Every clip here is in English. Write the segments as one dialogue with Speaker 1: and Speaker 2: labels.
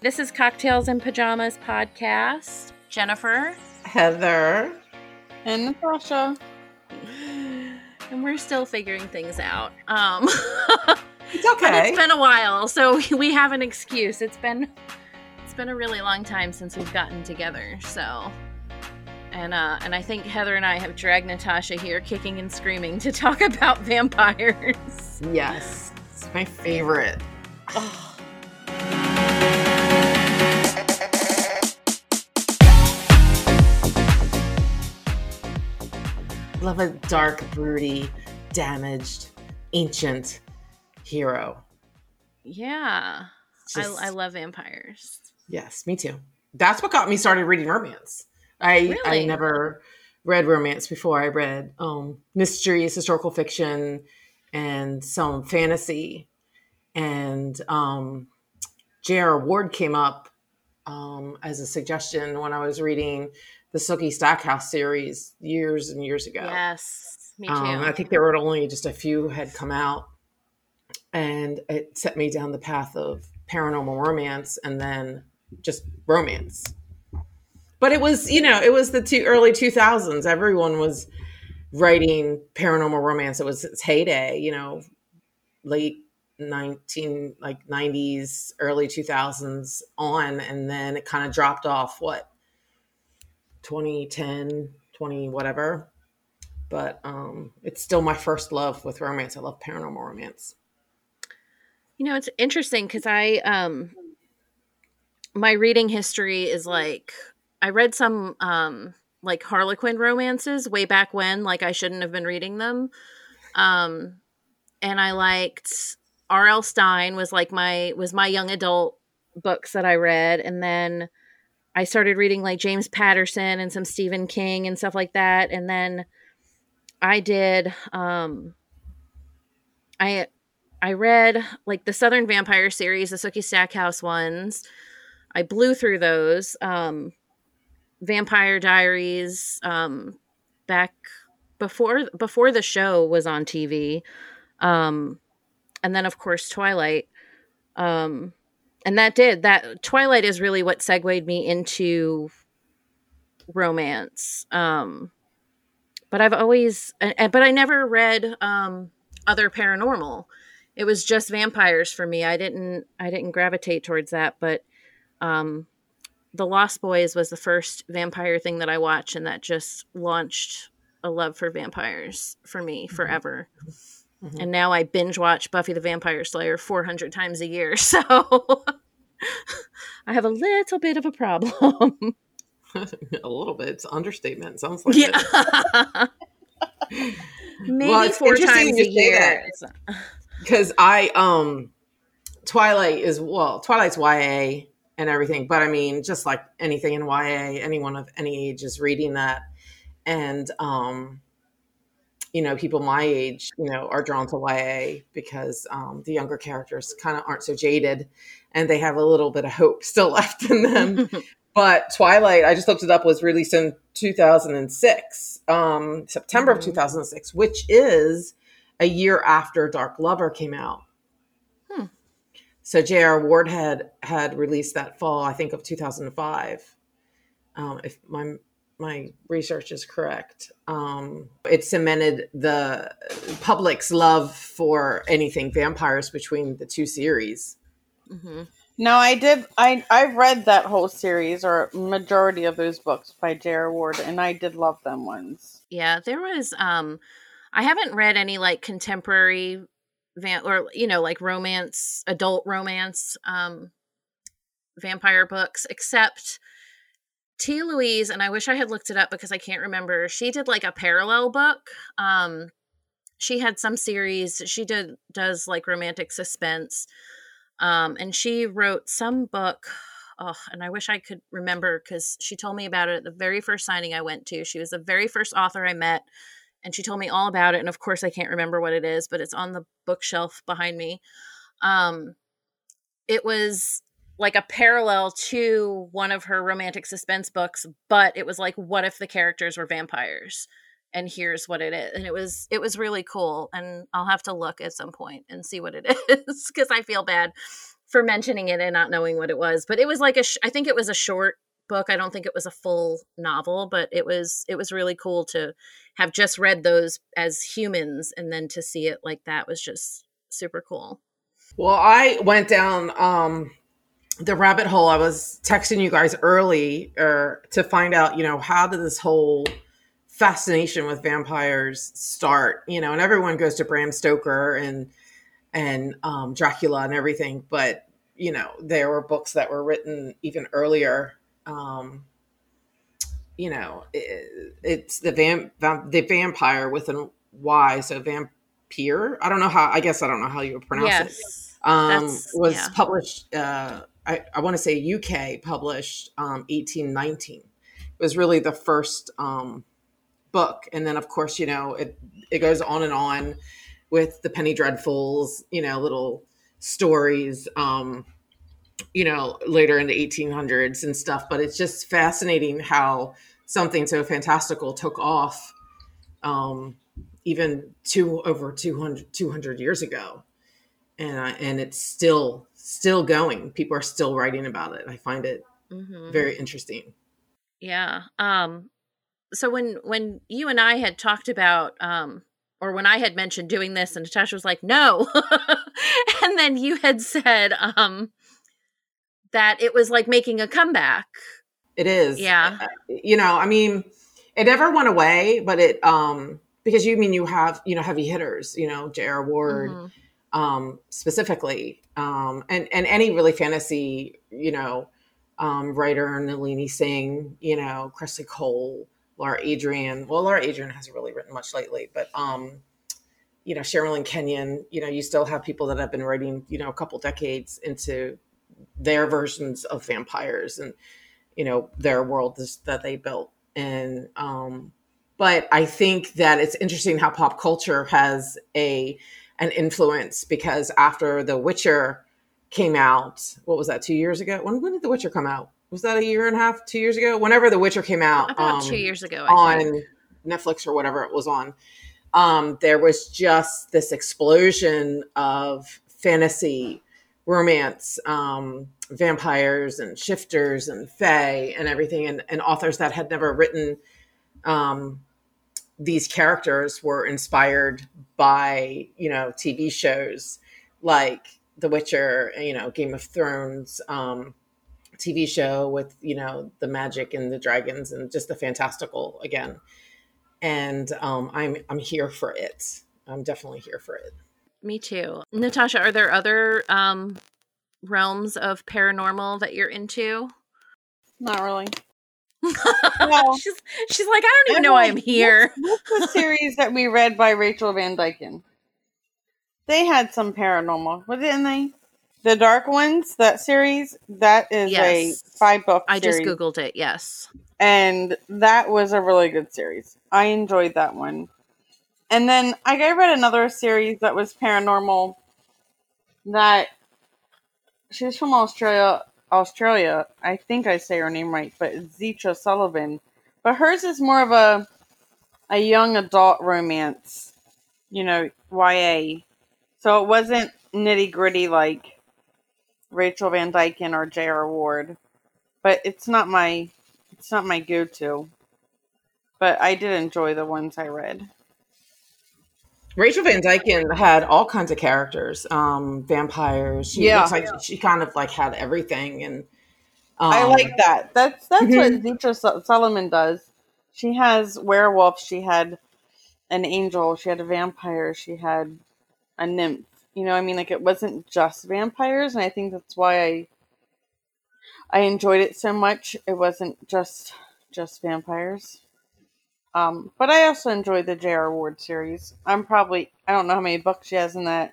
Speaker 1: This is Cocktails and Pajamas podcast. Jennifer.
Speaker 2: Heather.
Speaker 3: And Natasha.
Speaker 1: And we're still figuring things out. Um
Speaker 2: It's okay.
Speaker 1: it's been a while, so we have an excuse. It's been it's been a really long time since we've gotten together. So and uh and I think Heather and I have dragged Natasha here kicking and screaming to talk about vampires.
Speaker 2: yes. It's my favorite.
Speaker 1: Oh.
Speaker 2: Love a dark, broody, damaged, ancient hero.
Speaker 1: Yeah.
Speaker 2: Just-
Speaker 1: I, I love vampires.
Speaker 2: Yes, me too. That's what got me started reading romance. I I never read romance before. I read um, mysteries, historical fiction, and some fantasy. And um, J.R. Ward came up um, as a suggestion when I was reading the Sookie Stackhouse series years and years ago.
Speaker 1: Yes, me too.
Speaker 2: Um, I think there were only just a few had come out, and it set me down the path of paranormal romance and then just romance. But it was, you know, it was the two early two thousands. Everyone was writing paranormal romance. It was its heyday, you know, late nineteen like nineties, early two thousands on, and then it kind of dropped off. What 2010, 20 whatever but um, it's still my first love with romance. I love paranormal romance.
Speaker 1: You know, it's interesting because I um my reading history is like I read some um like Harlequin romances way back when, like I shouldn't have been reading them. Um and I liked R.L. Stine was like my was my young adult books that I read and then I started reading like James Patterson and some Stephen King and stuff like that and then I did um I I read like the Southern Vampire series, the Sookie Stackhouse ones. I blew through those. Um, Vampire Diaries um, back before before the show was on TV, um, and then of course Twilight. Um, and that did that. Twilight is really what segued me into romance. Um, but I've always, but I never read um, other paranormal it was just vampires for me i didn't i didn't gravitate towards that but um the lost boys was the first vampire thing that i watched and that just launched a love for vampires for me forever
Speaker 2: Mhm.
Speaker 1: and now i binge watch buffy the vampire slayer 400 times a year so i have a little bit of a problem
Speaker 2: a little bit. It's an understatement. Sounds like
Speaker 1: yeah
Speaker 2: it.
Speaker 1: maybe
Speaker 2: Well, it's
Speaker 1: four times a year.
Speaker 2: Because I um Twilight is well, Twilight's YA and everything, but I mean, just like anything in YA, anyone of any age is reading that. And um you know, people my age, you know, are drawn to YA because um, the younger characters kind of aren't so jaded and they have a little bit of hope still left in them. but Twilight, I just looked it up, was released in 2006, um, September of
Speaker 1: Mhm.
Speaker 2: 2006, which is a year after Dark Lover came out.
Speaker 1: Hmm.
Speaker 2: So J.R. Ward had had released that fall, I think, of 2005. Um, if my my research is correct, um, it cemented the public's love for anything vampires between the two series.
Speaker 1: hmm
Speaker 3: No, I did. I I've read that whole series or majority of those books by J.R. Ward, and I did love them ones.
Speaker 1: Yeah, there was um I haven't read any like contemporary van or you know like romance, adult romance um vampire books except Tia Louise and I wish I had looked it up because I can't remember. She did like a parallel book. Um she had some series she did does like romantic suspense. Um and she wrote some book Oh, and I wish I could remember because she told me about it at the very first signing I went to. She was the very first author I met, and she told me all about it. And of course, I can't remember what it is, but it's on the bookshelf behind me. Um, it was like a parallel to one of her romantic suspense books, but it was like, what if the characters were vampires? And here's what it is. And it was it was really cool. And I'll have to look at some point and see what it is because I feel bad for mentioning it and not knowing what it was. But it was like a, sh- I think it was a short book. I don't think it was a full novel, but it was it was really cool to have just read those as humans and then to see it like that was just super cool.
Speaker 2: Well, I went down um the rabbit hole. I was texting you guys early or to find out, you know, how did this whole fascination with vampires start? You know, and everyone goes to Bram Stoker and and um, Dracula and everything, but you know, there were books that were written even earlier. Um, you know, it, it's the vamp, the vampire with an Y, so vampire. I don't know how. I guess I don't know how you would pronounce yes, it. Um, was yeah. published. Uh, I, I want to say UK published um, 1819. It was really the first um, book, and then of course, you know, it it goes on and on with the Penny Dreadfuls. You know, little stories. Um, you know, later in the 1800s and stuff. But it's just fascinating how something so fantastical took off um, even two over 200, 200 years ago. And, I, and it's still still going. People are still writing about it. I find it mm-hmm. very interesting.
Speaker 1: Yeah. Um, so when when you and I had talked about um, or when I had mentioned doing this and Natasha was like, no. and then you had said, um, that it was like making a comeback.
Speaker 2: It is.
Speaker 1: Yeah. Uh,
Speaker 2: you know, I mean, it never went away, but it um because you mean you have, you know, heavy hitters, you know, J.R. Ward mm-hmm. Um specifically. Um and and any really fantasy, you know, um writer Nalini Singh, you know, Kresley Cole, Laura Adrian. Well, Laura Adrian hasn't really written much lately, but um you know, Sherilyn Kenyon, you know, you still have people that have been writing, you know, a couple decades into their versions of vampires and you know their world that they built and um but i think that it's interesting how pop culture has a an influence because after the witcher came out what was that two years ago? When, when did the witcher come out? Was that a year and a half two years ago? Whenever the witcher came out
Speaker 1: about um, two years ago
Speaker 2: I on think. netflix or whatever it was on um, there was just this explosion of fantasy romance um, vampires and shifters and fae and everything and, and authors that had never written um, these characters were inspired by you know tv shows like the witcher you know game of thrones um, tv show with you know the magic and the dragons and just the fantastical again and um, i'm i'm here for it i'm definitely here for it
Speaker 1: me too. Natasha, are there other um, realms of paranormal that you're into?
Speaker 3: Not really.
Speaker 1: No. she's she's like, I don't even know why I'm here.
Speaker 3: What's, what's the series that we read by Rachel Van Dyken? They had some paranormal, didn't they? The Dark Ones, that series, that is yes. a five book.
Speaker 1: I just googled it. Yes,
Speaker 3: and that was a really good series. I enjoyed that one. And then I read another series that was paranormal that she's from Australia Australia. I think I say her name right, but Zita Sullivan. But hers is more of a a young adult romance, you know, YA. So it wasn't nitty gritty like Rachel Van Dyken or J.R. Ward. But it's not my it's not my go to. But I did enjoy the ones I read.
Speaker 2: Rachel Van Dyken had all kinds of characters, um, vampires. She yeah, looks like she kind of like had everything, and
Speaker 3: um, I like that. That's that's mm-hmm. what Zita Solomon does. She has werewolves. She had an angel. She had a vampire. She had a nymph. You know, I mean, like it wasn't just vampires, and I think that's why I I enjoyed it so much. It wasn't just just vampires. Um, but I also enjoy the J.R. Ward series. I'm probably I don't know how many books she has in that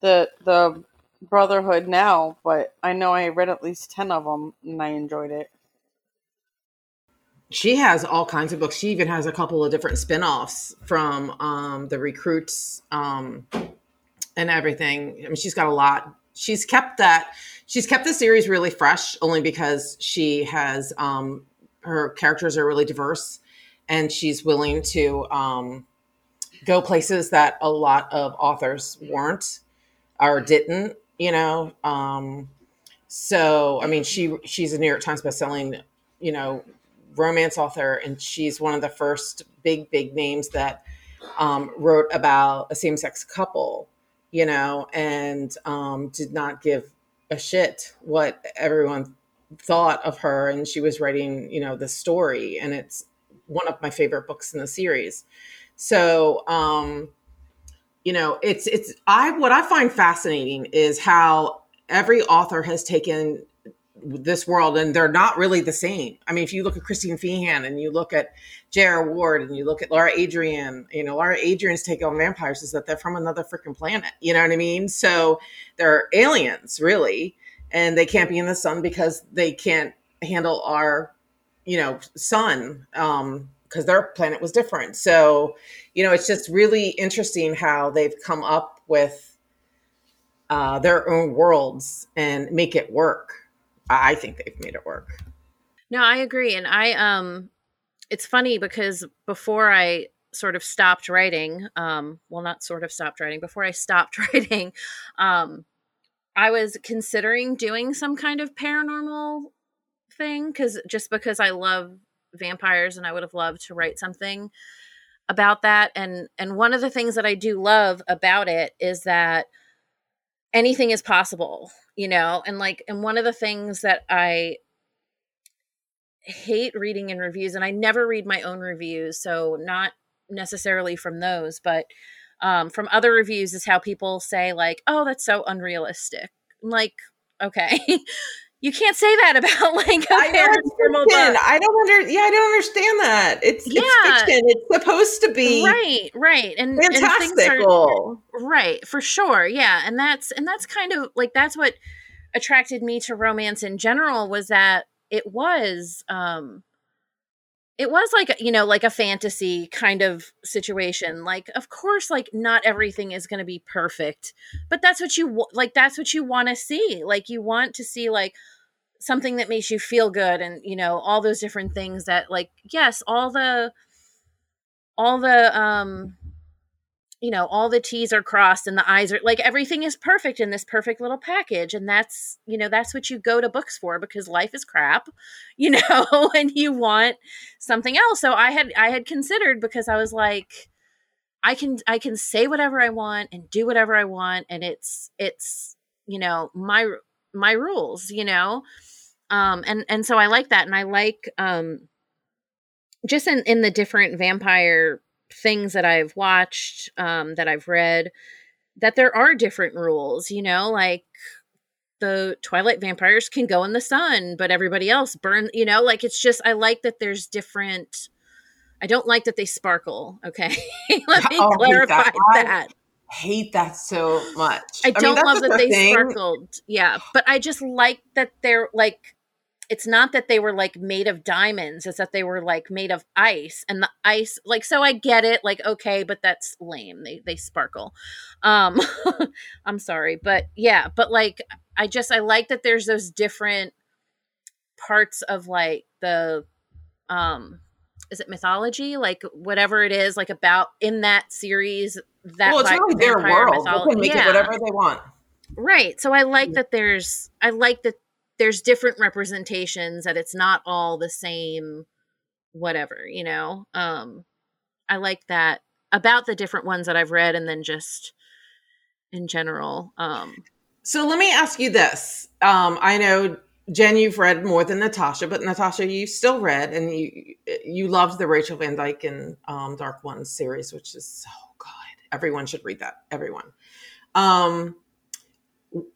Speaker 3: the the Brotherhood now, but I know I read at least ten of them and I enjoyed it.
Speaker 2: She has all kinds of books. She even has a couple of different spin-offs from um, the recruits um, and everything. I mean, she's got a lot. She's kept that. She's kept the series really fresh, only because she has um, her characters are really diverse and she's willing to um, go places that a lot of authors weren't or didn't you know. Um, so I mean, she she's a New York Times bestselling, you know, romance author, and she's one of the first big big names that um, wrote about a same sex couple, you know, and um, did not give a shit what everyone thought of her, and she was writing, you know, the story, and it's one of my favorite books in the series. So, um, you know, it's it's I what I find fascinating is how every author has taken this world and they're not really the same. I mean, if you look at Christine Feehan and you look at J.R. Ward and you look at Laura Adrian, you know, Laura Adrian's take on vampires is that they're from another freaking planet. You know what I mean? So they're aliens, really, and they can't be in the sun because they can't handle our, you know, sun. Um, because their planet was different. So, you know, it's just really interesting how they've come up with uh, their own worlds and make it work. I think they've made it work.
Speaker 1: No, I agree, and I um, it's funny because before I sort of stopped writing, um, well, not sort of stopped writing, before I stopped writing, um, I was considering doing some kind of paranormal thing because just because I love vampires and I would have loved to write something about that and and one of the things that I do love about it is that anything is possible, you know, and like and one of the things that I hate reading in reviews and I never read my own reviews, so not necessarily from those, but um, from other reviews is how people say like, "Oh, that's so unrealistic." like, okay. You can't say that about like a I paranormal
Speaker 2: book. I don't under yeah, I don't understand that. It's yeah. it's fiction. It's supposed to be
Speaker 1: right, right, and
Speaker 2: fantastical,
Speaker 1: and are, right for sure. Yeah, and that's and that's kind of like that's what attracted me to romance in general was that it was um it was like you know like a fantasy kind of situation like of course like not everything is going to be perfect but that's what you like that's what you want to see like you want to see like something that makes you feel good and you know all those different things that like yes all the all the um you know all the t's are crossed and the i's are like everything is perfect in this perfect little package and that's you know that's what you go to books for because life is crap you know and you want something else. So i had i had considered because i was like i can i can say whatever i want and do whatever i want and it's it's you know my my rules you know? Um and and so i like that and i like um just in in the different vampire things that I've watched, um, that I've read, that there are different rules, you know, like the Twilight vampires can go in the sun, but everybody else burn, you know, like it's just, I like that there's different, I don't like that they sparkle. Okay. Let me oh, clarify that. that.
Speaker 2: I hate that so much.
Speaker 1: I don't mean, love that they thing. sparkled. Yeah. But I just like that they're like, it's not that they were like made of diamonds it's that they were like made of ice and the ice like so i get it like okay but that's lame they they sparkle um i'm sorry but yeah but like i just i like that there's those different parts of like the um is it mythology like whatever it is like about in that series that
Speaker 2: well, it's really their world mythology. they can make yeah. it whatever they want
Speaker 1: right so i like that there's i like that there's different representations that it's not all the same whatever you know? Um i like that about the different ones that i've read and then just in general um
Speaker 2: so let me ask you this um i know jen you've read more than natasha but natasha you still read and you you loved the rachel van dyke and um dark ones series which is so good everyone should read that everyone. Um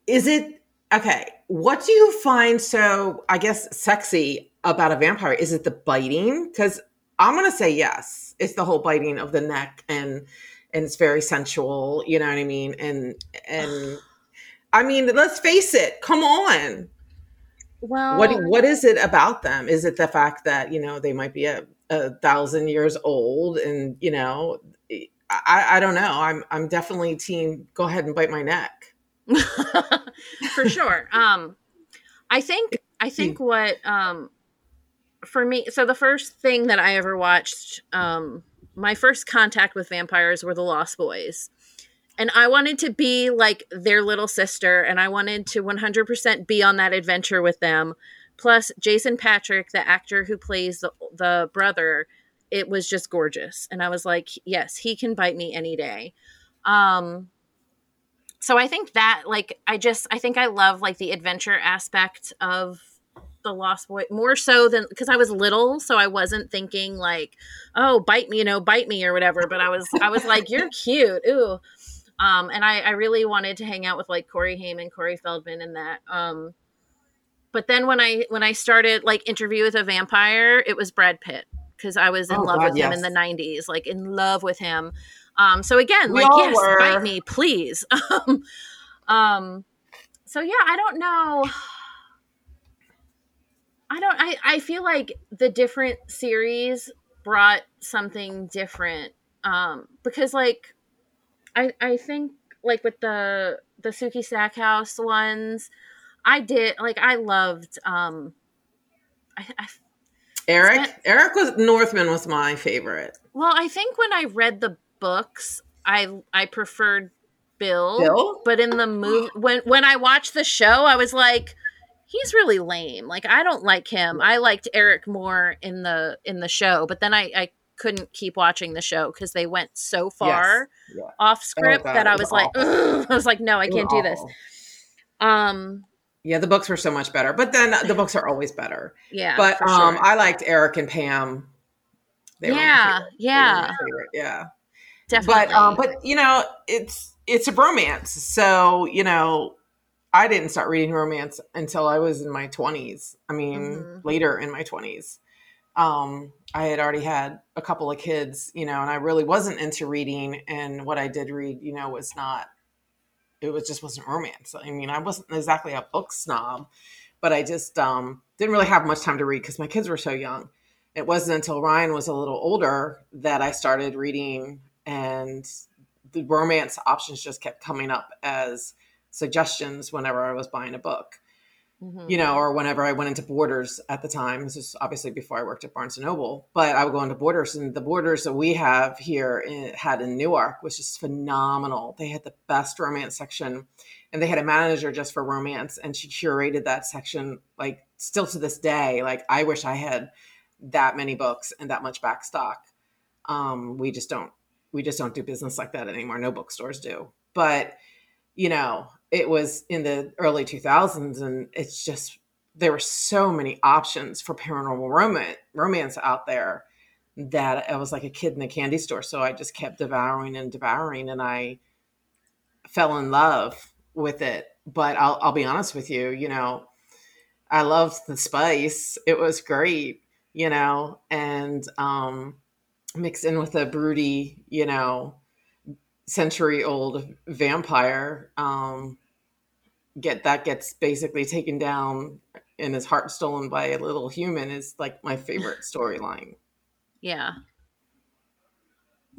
Speaker 2: is it okay what do you find so i guess sexy about a vampire? Is it the biting? Because i'm gonna say yes it's the whole biting of the neck and and it's very sensual you know what i mean? And and i mean let's face it come on.
Speaker 1: Well
Speaker 2: what what is it about them? Is it the fact that you know they might be a, a thousand years old and you know I, I don't know. I'm i'm definitely team go ahead and bite my neck
Speaker 1: for sure. Um, I think I think what um, for me. So the first thing that I ever watched, um, my first contact with vampires were the Lost Boys, and I wanted to be like their little sister, and I wanted to 100% be on that adventure with them. Plus, Jason Patric, the actor who plays the, the brother, it was just gorgeous. And I was like, yes, he can bite me any day. Um, so I think that, like, I just, I think I love like the adventure aspect of the Lost Boy more so than because I was little, so I wasn't thinking like, oh, bite me, you know, bite me or whatever. But I was, I was like, you're cute, ooh. Um, and I, I really wanted to hang out with like Corey Haim, Corey Feldman, and that. Um, but then when I when I started like Interview with a Vampire, it was Brad Pitt because I was in oh, love God, with yes. him in the '90s, like in love with him. Um, so again, we like yes, were. bite me, please. um, um, so yeah, I don't know. I don't. I I feel like the different series brought something different. Um, because like I I think like with the the Sookie Stackhouse ones, I did like I loved um I, I
Speaker 2: Eric spent, Eric was Northman was my favorite.
Speaker 1: Well, I think when I read the books, I I preferred Bill,
Speaker 2: Bill?
Speaker 1: but in the movie when when I watched the show, I was like he's really lame. Like I don't like him. I liked Eric more in the in the show, but then I I couldn't keep watching the show because they went so far yes. yeah. off script oh, that I was, was like, I was like, no, I can't do this. Um,
Speaker 2: yeah, the books were so much better, but then the books are always better.
Speaker 1: Yeah,
Speaker 2: but um, sure. I liked Eric and Pam.
Speaker 1: They were yeah, yeah,
Speaker 2: yeah,
Speaker 1: definitely.
Speaker 2: But um, but you know, it's it's a romance, so you know, I didn't start reading romance until I was in my twenties. I mean, mm-hmm. later in my twenties um, I had already had a couple of kids, you know, and I really wasn't into reading. And what I did read, you know, was not, it was just wasn't romance. I mean, I wasn't exactly a book snob, but I just um, didn't really have much time to read because my kids were so young. It wasn't until Ryan was a little older that I started reading, and the romance options just kept coming up as suggestions whenever I was buying a book mm-hmm. you know, or whenever I went into Borders at the time. This is obviously before I worked at Barnes and Noble, but I would go into Borders, and the Borders that we have here in, had in Newark was just phenomenal. They had the best romance section, and they had a manager just for romance, and she curated that section like still to this day. Like I wish I had that many books and that much back stock. Um, we just don't we just don't do business like that anymore. No bookstores do, but you know it was in the early 2000s and it's just there were so many options for paranormal romance romance out there that I was like a kid in a candy store. So I just kept devouring and devouring and I fell in love with it. But I'll I'll be honest with you you know I loved the spice. It was great you know and um mixed in with a broody you know century old vampire um get that gets basically taken down and his heart stolen by a little human is like my favorite storyline.
Speaker 1: Yeah.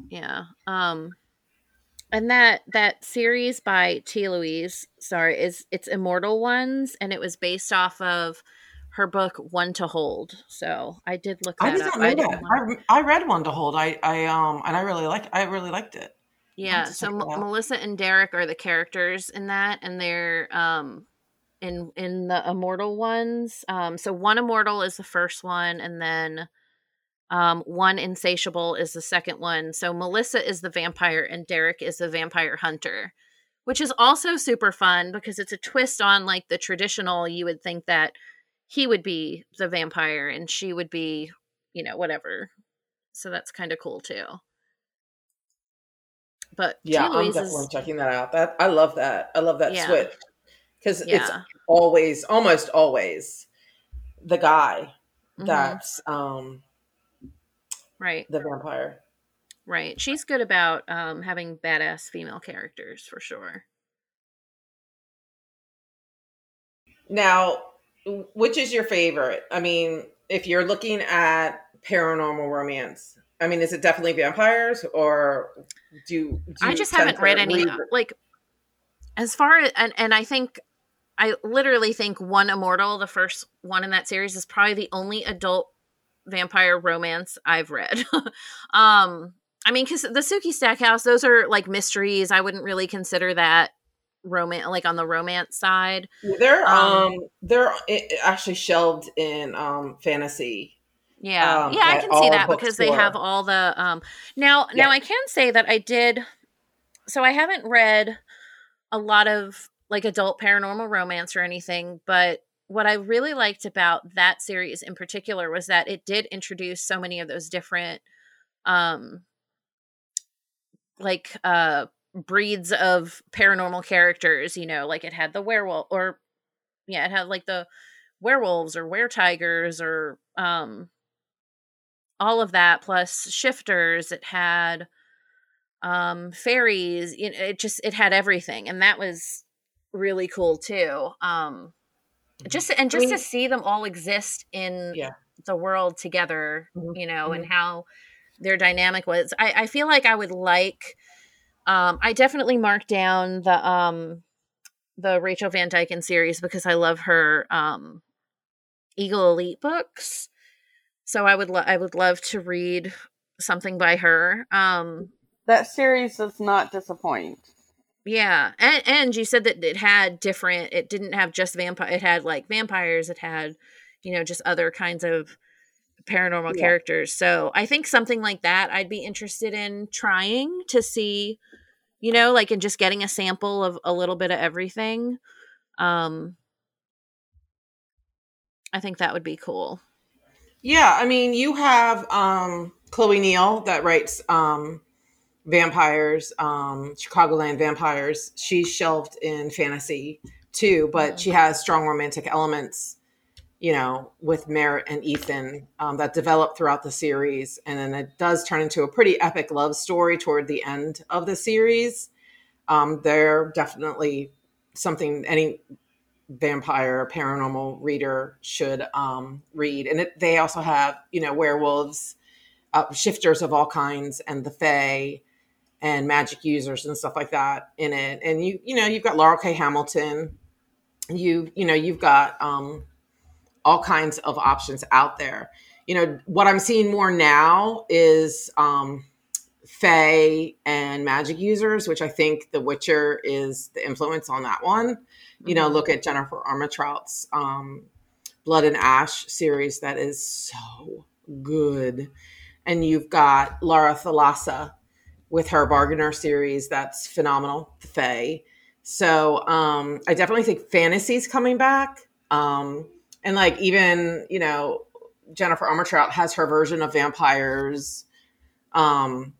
Speaker 1: Yeah. Um and that that series by Tia Louise, sorry, is it's Immortal Ones and it was based off of her book One to Hold. So I did look that
Speaker 2: I did not
Speaker 1: up.
Speaker 2: Know I, that. I, I read One to Hold. I I um and I really like I really liked it.
Speaker 1: Yeah, so M- Melissa and Derek are the characters in that, and they're um in in the immortal ones. Um, so one immortal is the first one, and then um one insatiable is the second one. So Melissa is the vampire, and Derek is the vampire hunter, which is also super fun because it's a twist on like the traditional. You would think that he would be the vampire and she would be, you know, whatever. So that's kind of cool too. But
Speaker 2: yeah, I'm definitely is, checking that out. That I love that. I love that yeah. switch because yeah. it's always, almost always, the guy mm-hmm. that's um
Speaker 1: right
Speaker 2: the vampire.
Speaker 1: Right. She's good about um having badass female characters for sure.
Speaker 2: Now, which is your favorite? I mean, if you're looking at paranormal romance, I mean, is it definitely vampires or do, do
Speaker 1: I just haven't read any read? like as far as and and I think I literally think one immortal, the first one in that series, is probably the only adult vampire romance I've read. um I mean, because the Sookie Stackhouse, those are like mysteries. I wouldn't really consider that romance, like on the romance side.
Speaker 2: They're um, um they're actually shelved in um fantasy.
Speaker 1: Yeah, um, yeah, I can see that because they have all the um. Now, yeah. now I can say that I did. So I haven't read a lot of like adult paranormal romance or anything, but what I really liked about that series in particular was that it did introduce so many of those different um like uh breeds of paranormal characters, you know, like it had the werewolf or yeah, it had like the werewolves or were tigers or um all of that plus shifters it had um fairies it, it just it had everything and that was really cool too um mm-hmm. just and just I mean, to see them all exist in
Speaker 2: yeah.
Speaker 1: the world together mm-hmm. you know mm-hmm. and how their dynamic was I, I feel like i would like um i definitely marked down the um the rachel van dyken series because i love her um eagle elite books so I would lo- I would love to read something by her. Um,
Speaker 3: that series does not disappoint.
Speaker 1: Yeah, and and you said that it had different. It didn't have just vampire. It had like vampires. It had, you know, just other kinds of paranormal yeah. characters. So I think something like that I'd be interested in trying to see, you know, like and just getting a sample of a little bit of everything. Um, I think that would be cool.
Speaker 2: Yeah, I mean, you have um, Chloe Neill that writes um, vampires, um, Chicagoland vampires. She's shelved in fantasy too, but mm-hmm. she has strong romantic elements, you know, with Merritt and Ethan um, that develop throughout the series, and then it does turn into a pretty epic love story toward the end of the series. Um, they're definitely something any vampire paranormal reader should um, read. And it, they also have, you know, werewolves, uh, shifters of all kinds, and the Fae, and magic users and stuff like that in it. And you, you know, you've got Laurell K. Hamilton. You, you know, you've got um, all kinds of options out there. You know, what I'm seeing more now is um, Fae and magic users, which I think The Witcher is the influence on that one you know, mm-hmm. look at Jennifer Armentrout's um, Blood and Ash series that is so good. And you've got Laura Thalassa with her Bargainer series that's phenomenal, Fae. So um, I definitely think fantasy's coming back. Um, and like even, you know, Jennifer Armentrout has her version of vampires, um,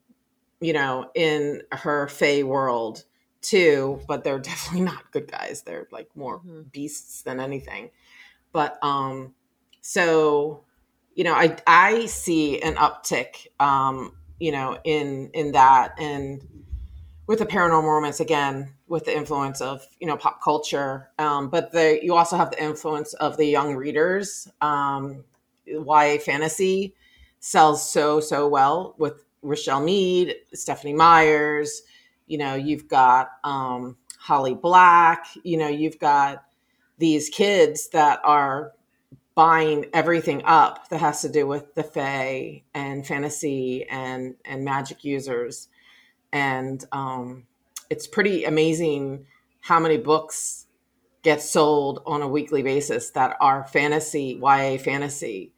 Speaker 2: you know, in her Fae world too, but they're definitely not good guys. They're like more mm-hmm. beasts than anything. But um so you know, I I see an uptick um, you know, in in that and with the paranormal romance again with the influence of you know pop culture um, but the you also have the influence of the young readers um, ya fantasy sells so so well with richelle mead stephenie meyers you know you've got um, holly black you know you've got these kids that are buying everything up that has to do with the fae and fantasy and and magic users and um, it's pretty amazing how many books get sold on a weekly basis that are fantasy ya fantasy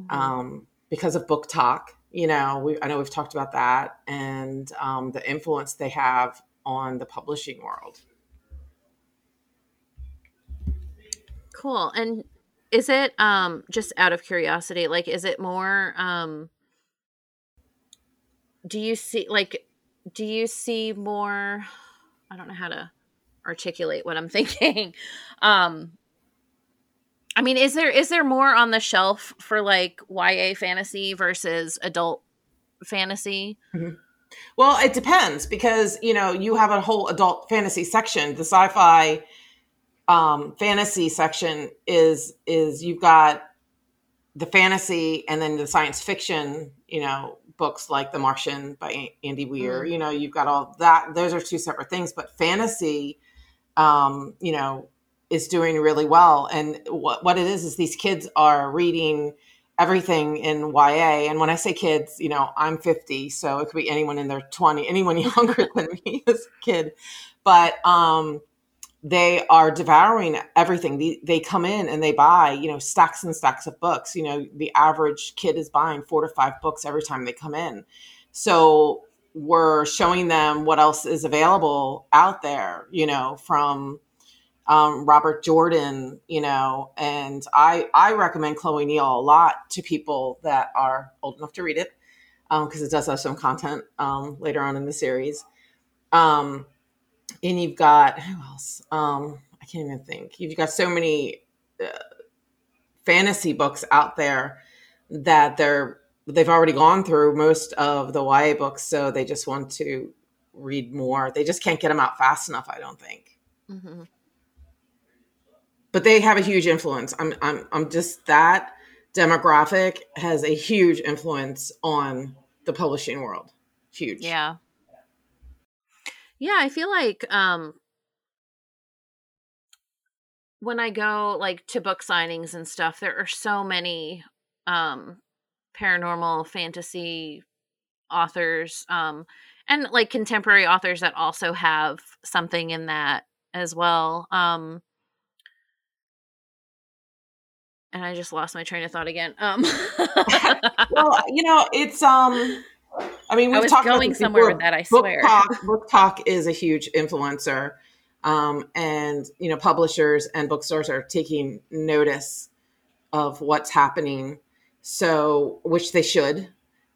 Speaker 2: mm-hmm. um, because of BookTok you know, we, I know we've talked about that and um, the influence they have on the publishing world.
Speaker 1: Cool. And is it um, just out of curiosity? Like, is it more? Um, do you see like? Do you see more? I don't know how to articulate what I'm thinking. um, I mean, is there is there more on the shelf for like YA fantasy versus adult fantasy?
Speaker 2: Mm-hmm. Well, it depends because you know you have a whole adult fantasy section. The sci-fi um, fantasy section is is you've got the fantasy and then the science fiction. You know, books like The Martian by Andy Weir. Mm-hmm. You know, you've got all that. Those are two separate things. But fantasy, um, you know, is doing really well. And what, what it is is these kids are reading everything in YA. And when I say kids, you know, I'm 50, so it could be anyone in their 20, anyone younger than me as a kid. But um, they are devouring everything. They, they come in and they buy, you know, stacks and stacks of books. You know, the average kid is buying four to five books every time they come in. So we're showing them what else is available out there, you know, from um, Robert Jordan, you know, and I I recommend Chloe Neill a lot to people that are old enough to read it because um, it does have some content um, later on in the series. Um, and you've got who else? Um, I can't even think. You've got so many uh, fantasy books out there that they're they've already gone through most of the YA books, so they just want to read more. They just can't get them out fast enough. I don't think. Mm-hmm. But they have a huge influence. I'm I'm I'm just that demographic has a huge influence on the publishing world. Huge.
Speaker 1: Yeah. Yeah, I feel like um when I go like to book signings and stuff, there are so many um paranormal fantasy authors um and like contemporary authors that also have something in that as well. Um and I just lost my train of thought again. Um
Speaker 2: well, you know, it's um I mean, we've
Speaker 1: I was
Speaker 2: talked
Speaker 1: going
Speaker 2: about
Speaker 1: somewhere
Speaker 2: before.
Speaker 1: with that. I
Speaker 2: book
Speaker 1: swear.
Speaker 2: talk BookTok is a huge influencer um, and you know publishers and bookstores are taking notice of what's happening so which they should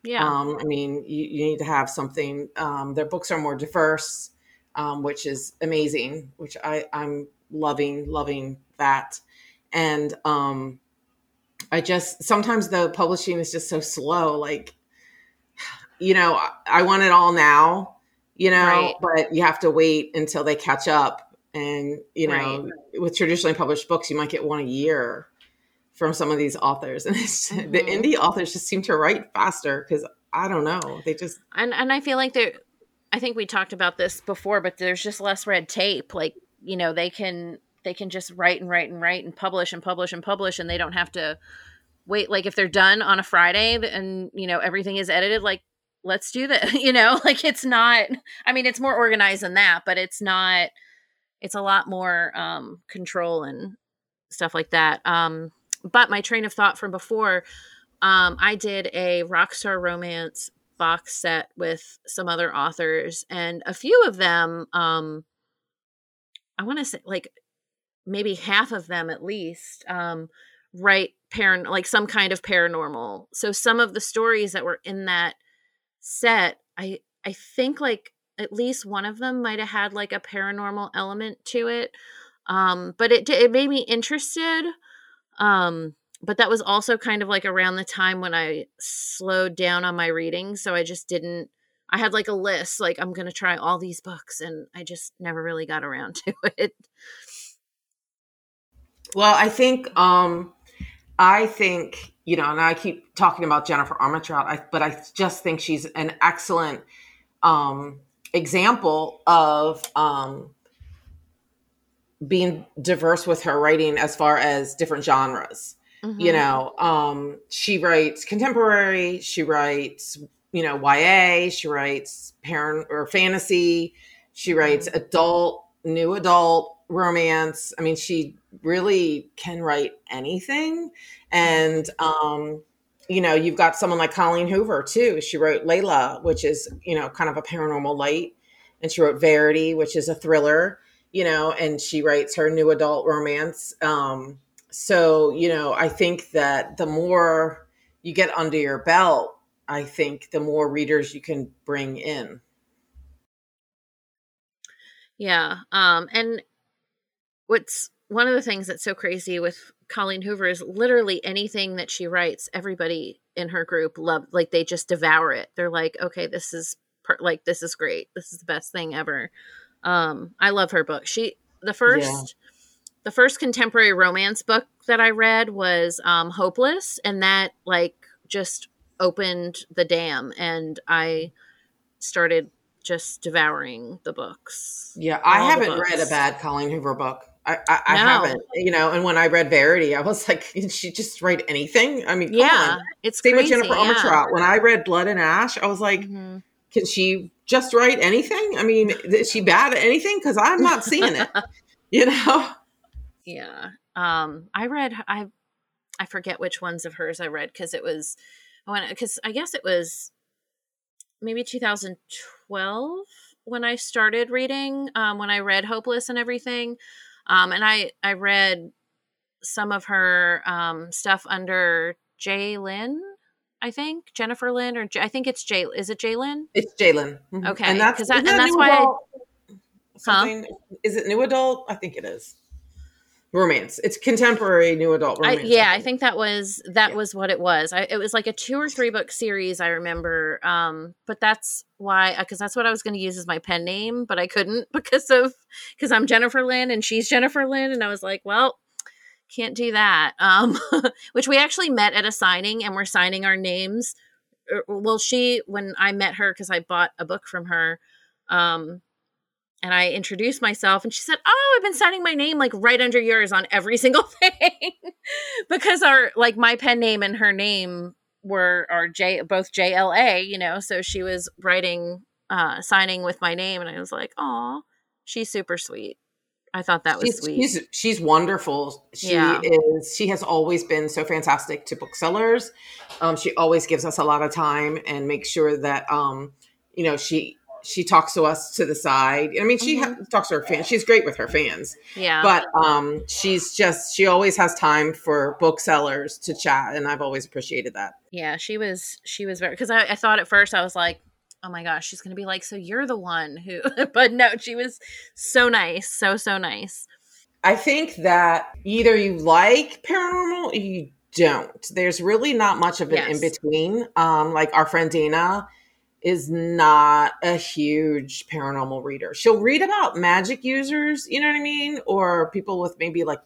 Speaker 1: Yeah.
Speaker 2: um, i mean you, you need to have something um, their books are more diverse um, which is amazing which I, i'm loving loving that and um, i just sometimes the publishing is just so slow like you know, I- want it all now, you know,
Speaker 1: Right.
Speaker 2: but you have to wait until they catch up. And, you know, with traditionally published books, you might get one a year from some of these authors. And it's, the
Speaker 1: mm-hmm.
Speaker 2: indie authors just seem to write faster because I don't know. They just,
Speaker 1: and and I feel like there I think we talked about this before, but there's just less red tape. Like, you know, they can they can just write and write and write and publish and publish and publish and they don't have to wait like if they're done on a Friday and you know everything is edited like let's do that. You know, like it's not I mean it's more organized than that, but it's not it's a lot more um control and stuff like that. Um but my train of thought from before um I did a Rockstar Romance box set with some other authors and a few of them um I want to say like maybe half of them at least um write paran like some kind of paranormal. So some of the stories that were in that set, I I think like at least one of them might have had like a paranormal element to it. Um but it it made me interested. Um but that was also kind of like around the time when I slowed down on my reading, so I just didn't I had like a list like I'm to try all these books and I just never really got around to it.
Speaker 2: well, I think, um, I think, you know, and I keep talking about Jennifer Armentrout, I, but I just think she's an excellent um, example of um, being diverse with her writing as far as different genres. You
Speaker 1: Mhm.
Speaker 2: know, um, she writes contemporary, she writes, you know, YA, she writes parent or fantasy, she writes adult, new adult romance. I mean, she really can write anything. And um, you know, you've got someone like Colleen Hoover too. She wrote Layla, which is, you know, kind of a paranormal light, and she wrote Verity, which is a thriller, you know, and she writes her new adult romance. Um, so, you know, I think that the more you get under your belt, I think the more readers you can bring in.
Speaker 1: Yeah. Um and what's one of the things that's so crazy with Colleen Hoover is literally anything that she writes, everybody in her group love like they just devour it. They're like, "Okay, this is per- like this is great. This is the best thing ever." Um I love her book. She the first the first contemporary romance book that I read was um Hopeless and that like just opened the dam and I started just devouring the books.
Speaker 2: Yeah, I haven't read a bad Colleen Hoover book. I, I, I
Speaker 1: No.
Speaker 2: haven't, you know. And when I read Verity, I was like, "Did she just write anything?" I mean, come
Speaker 1: yeah,
Speaker 2: on.
Speaker 1: it's
Speaker 2: Same
Speaker 1: crazy.
Speaker 2: with Jennifer
Speaker 1: yeah.
Speaker 2: Armentrout. When I read Blood and Ash, I was like,
Speaker 1: Mhm.
Speaker 2: "Can she just write anything?" I mean, is she bad at anything? Because I'm not seeing it. You know?
Speaker 1: Yeah. Um, I read I I forget which ones of hers I read because it was when because I guess it was maybe 2012 when I started reading um, when I read Hopeless and everything, um, and I I read some of her um, stuff under Jay Lynn. I think Jennifer Lynn or J- I think it's Jay. Is it Jay Lynn?
Speaker 2: It's Jalen. Mhm.
Speaker 1: Okay,
Speaker 2: and that's
Speaker 1: that-
Speaker 2: isn't
Speaker 1: and
Speaker 2: that
Speaker 1: that's why I-?
Speaker 2: Something is it new adult? I think it is romance. It's contemporary new adult
Speaker 1: I,
Speaker 2: romance.
Speaker 1: yeah, I think that was that
Speaker 2: Yeah.
Speaker 1: was what it was. I, it was like a two or three book series. I remember, um, but that's why because that's what I was going to use as my pen name, but I couldn't because of because I'm Jennifer Lynn and she's Jennifer Lynn, and I was like, well, can't do that. Um, which we actually met at a signing, and we're signing our names. Er, Well, she when I met her because I bought a book from her. Um, and I introduced myself, and she said, "Oh, I've been signing my name like right under yours on every single thing, because our like my pen name and her name were are J both J L A, you know. So she was writing, uh, signing with my name, and I was like, "Oh, she's super sweet." I thought that was
Speaker 2: she's,
Speaker 1: sweet.
Speaker 2: She's, she's wonderful. She
Speaker 1: Yeah.
Speaker 2: is. She has always been so fantastic to booksellers. Um, she always gives us a lot of time and makes sure that um, you know she she talks to us to the side. I mean, she ha- talks to her fans. She's great with her fans,
Speaker 1: yeah,
Speaker 2: but um, she's just she always has time for booksellers to chat, and I've always appreciated that.
Speaker 1: yeah, she was she was very because I, I thought at first I was like, oh my gosh, she's gonna be like, so you're the one who, but no, she was so nice, so so nice.
Speaker 2: I think that either you like paranormal or you don't. There's really not much of an
Speaker 1: Yes.
Speaker 2: in between. Um, like our friend Dana is not a huge paranormal reader. She'll read about magic users, you know what I mean? Or people with maybe like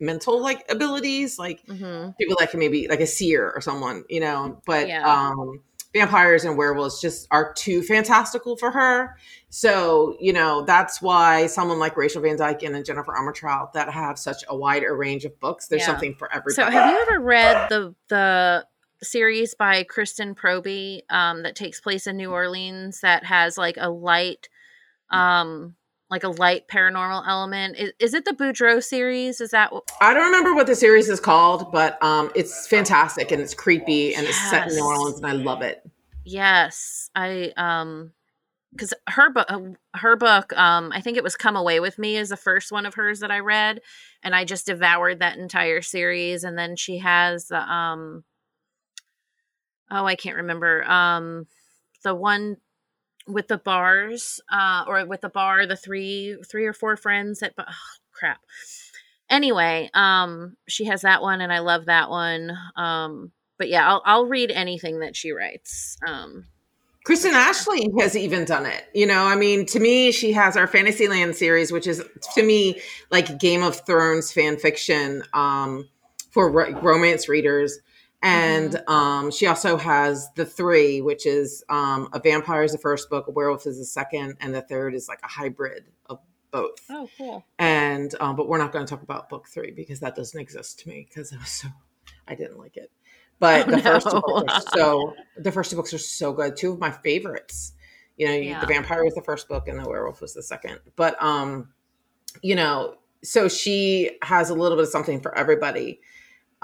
Speaker 2: mental like abilities, like
Speaker 1: hmm
Speaker 2: people that can maybe like a seer or someone, you know, but
Speaker 1: Yeah.
Speaker 2: um vampires and werewolves just are too fantastical for her. So, you know, that's why someone like Rachel Van Dyken and Jennifer Armentrout that have such a wider range of books, there's
Speaker 1: Yeah.
Speaker 2: something for everybody.
Speaker 1: So, have you ever read the the series by Kristen Proby um, that takes place in New Orleans that has like a light, um, like a light paranormal element? Is, is it the Boudreaux series? Is that what-
Speaker 2: I don't remember what the series is called, but um it's fantastic and it's creepy and it's set in New Orleans and I love it.
Speaker 1: yes? I um because her book her book um I think it was Come Away with Me is the first one of hers that I read, and I just devoured that entire series. And then she has the um oh I can't remember um the one with the bars uh or with the bar the three three or four friends that oh, crap anyway um she has that one and i love that one um but yeah i'll, I'll read anything that she writes um
Speaker 2: Kristen Ashley has even done it. You know, I mean, to me, she has our Fantasyland series, which is to me like Game of Thrones fan fiction um, for ro- romance readers. And um, she also has the three, which is um, a vampire is the first book, a werewolf is the second, and the third is like a hybrid of both.
Speaker 1: oh cool
Speaker 2: And um, but we're not going to talk about book three because that doesn't exist to me because it was so I didn't like it. But
Speaker 1: Oh,
Speaker 2: the first two books are so the first two books are so good. Two of my favorites. You know,
Speaker 1: Yeah.
Speaker 2: the vampire was the first book and the werewolf was the second. But um, you know, so she has a little bit of something for everybody.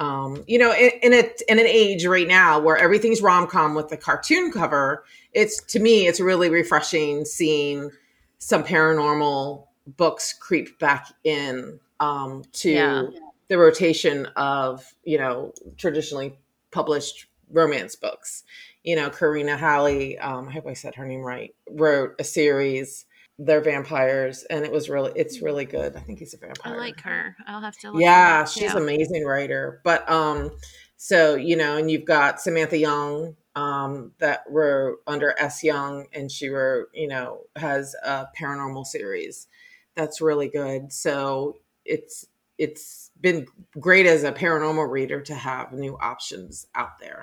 Speaker 2: Um, you know, in, in a in an age right now where everything's rom com with the cartoon cover, it's to me it's really refreshing seeing some paranormal books creep back in um, to
Speaker 1: Yeah.
Speaker 2: the rotation of you know traditionally published romance books. You know, Karina Halle, um, I hope I said her name right, wrote a series. They're vampires, and it was really it's really good. I think he's a vampire.
Speaker 1: I like her i'll have to look
Speaker 2: Yeah, she's
Speaker 1: Yeah.
Speaker 2: amazing writer. But um, so you know, and you've got Samantha Young, um, that wrote under S. Young, and she wrote, you know, has a paranormal series that's really good. So it's it's been great as a paranormal reader to have new options out there.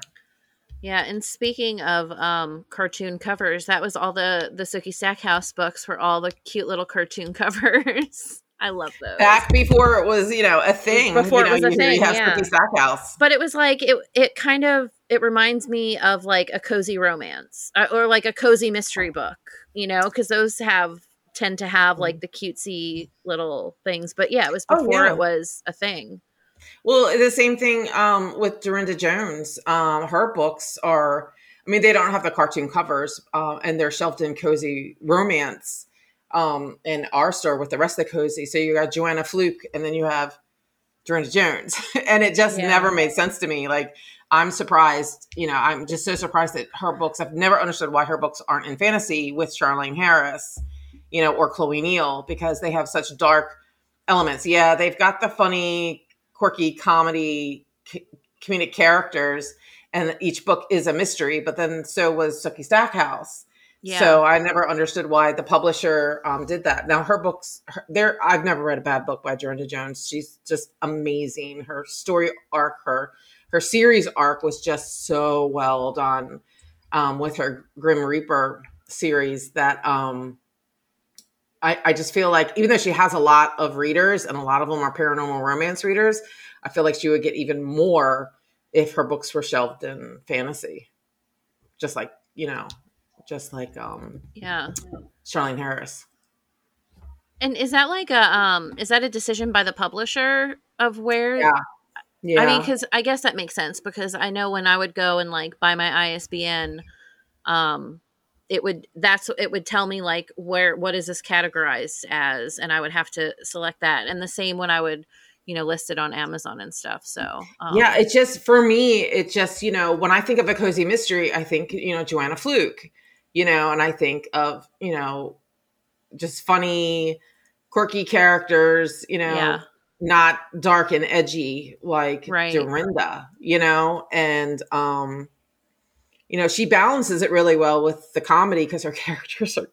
Speaker 1: Yeah, and speaking of um, cartoon covers, that was all the the Sookie Stackhouse books were all the cute little cartoon covers. I love those.
Speaker 2: Back before it was, you know, a thing.
Speaker 1: Before
Speaker 2: you
Speaker 1: it
Speaker 2: know,
Speaker 1: was a thing, yeah.
Speaker 2: Stackhouse.
Speaker 1: but it was like it it kind of it reminds me of like a cozy romance uh, or like a cozy mystery book you know because those have tend to have like the cutesy little things but yeah it was
Speaker 2: Oh,
Speaker 1: before
Speaker 2: yeah.
Speaker 1: it was a thing
Speaker 2: Well, the same thing um, with Darynda Jones. Um, her books are, I mean, they don't have the cartoon covers, uh, and they're shelved in cozy romance um, in our store with the rest of the cozy. So you got Joanne Fluke, and then you have Darynda Jones, and it just
Speaker 1: Yeah.
Speaker 2: never made sense to me. Like, I'm surprised, you know, I'm just so surprised that her books. I've never understood why her books aren't in fantasy with Charlaine Harris, you know, or Chloe Neill because they have such dark elements. Yeah, they've got the funny, quirky comedy, c- comedic characters, and each book is a mystery. But then so was Sookie Stackhouse.
Speaker 1: yeah
Speaker 2: So I never understood why the publisher um, did that. Now her books, her, there I've never read a bad book by Darynda Jones. She's just amazing. Her story arc, her her series arc was just so well done um, with her Grim Reaper series that um, I, I just feel like even though she has a lot of readers and a lot of them are paranormal romance readers, I feel like she would get even more if her books were shelved in fantasy. Just like, you know, just like um
Speaker 1: yeah
Speaker 2: Charlaine Harris.
Speaker 1: and is that like a um is that a decision by the publisher of where
Speaker 2: Yeah. Yeah.
Speaker 1: I mean, because I guess that makes sense because I know when I would go and like buy my ISBN, um, it would that's it would tell me like where what is this categorized as, and I would have to select that. And the same when I would, you know, list it on Amazon and stuff. So um,
Speaker 2: yeah, it's just for me, it just, you know, when I think of a cozy mystery, I think, you know, Joanne Fluke, you know, and I think of, you know, just funny, quirky characters, you know,
Speaker 1: Yeah.
Speaker 2: not dark and edgy like
Speaker 1: Right.
Speaker 2: Darynda, you know, and um you know, she balances it really well with the comedy because her characters are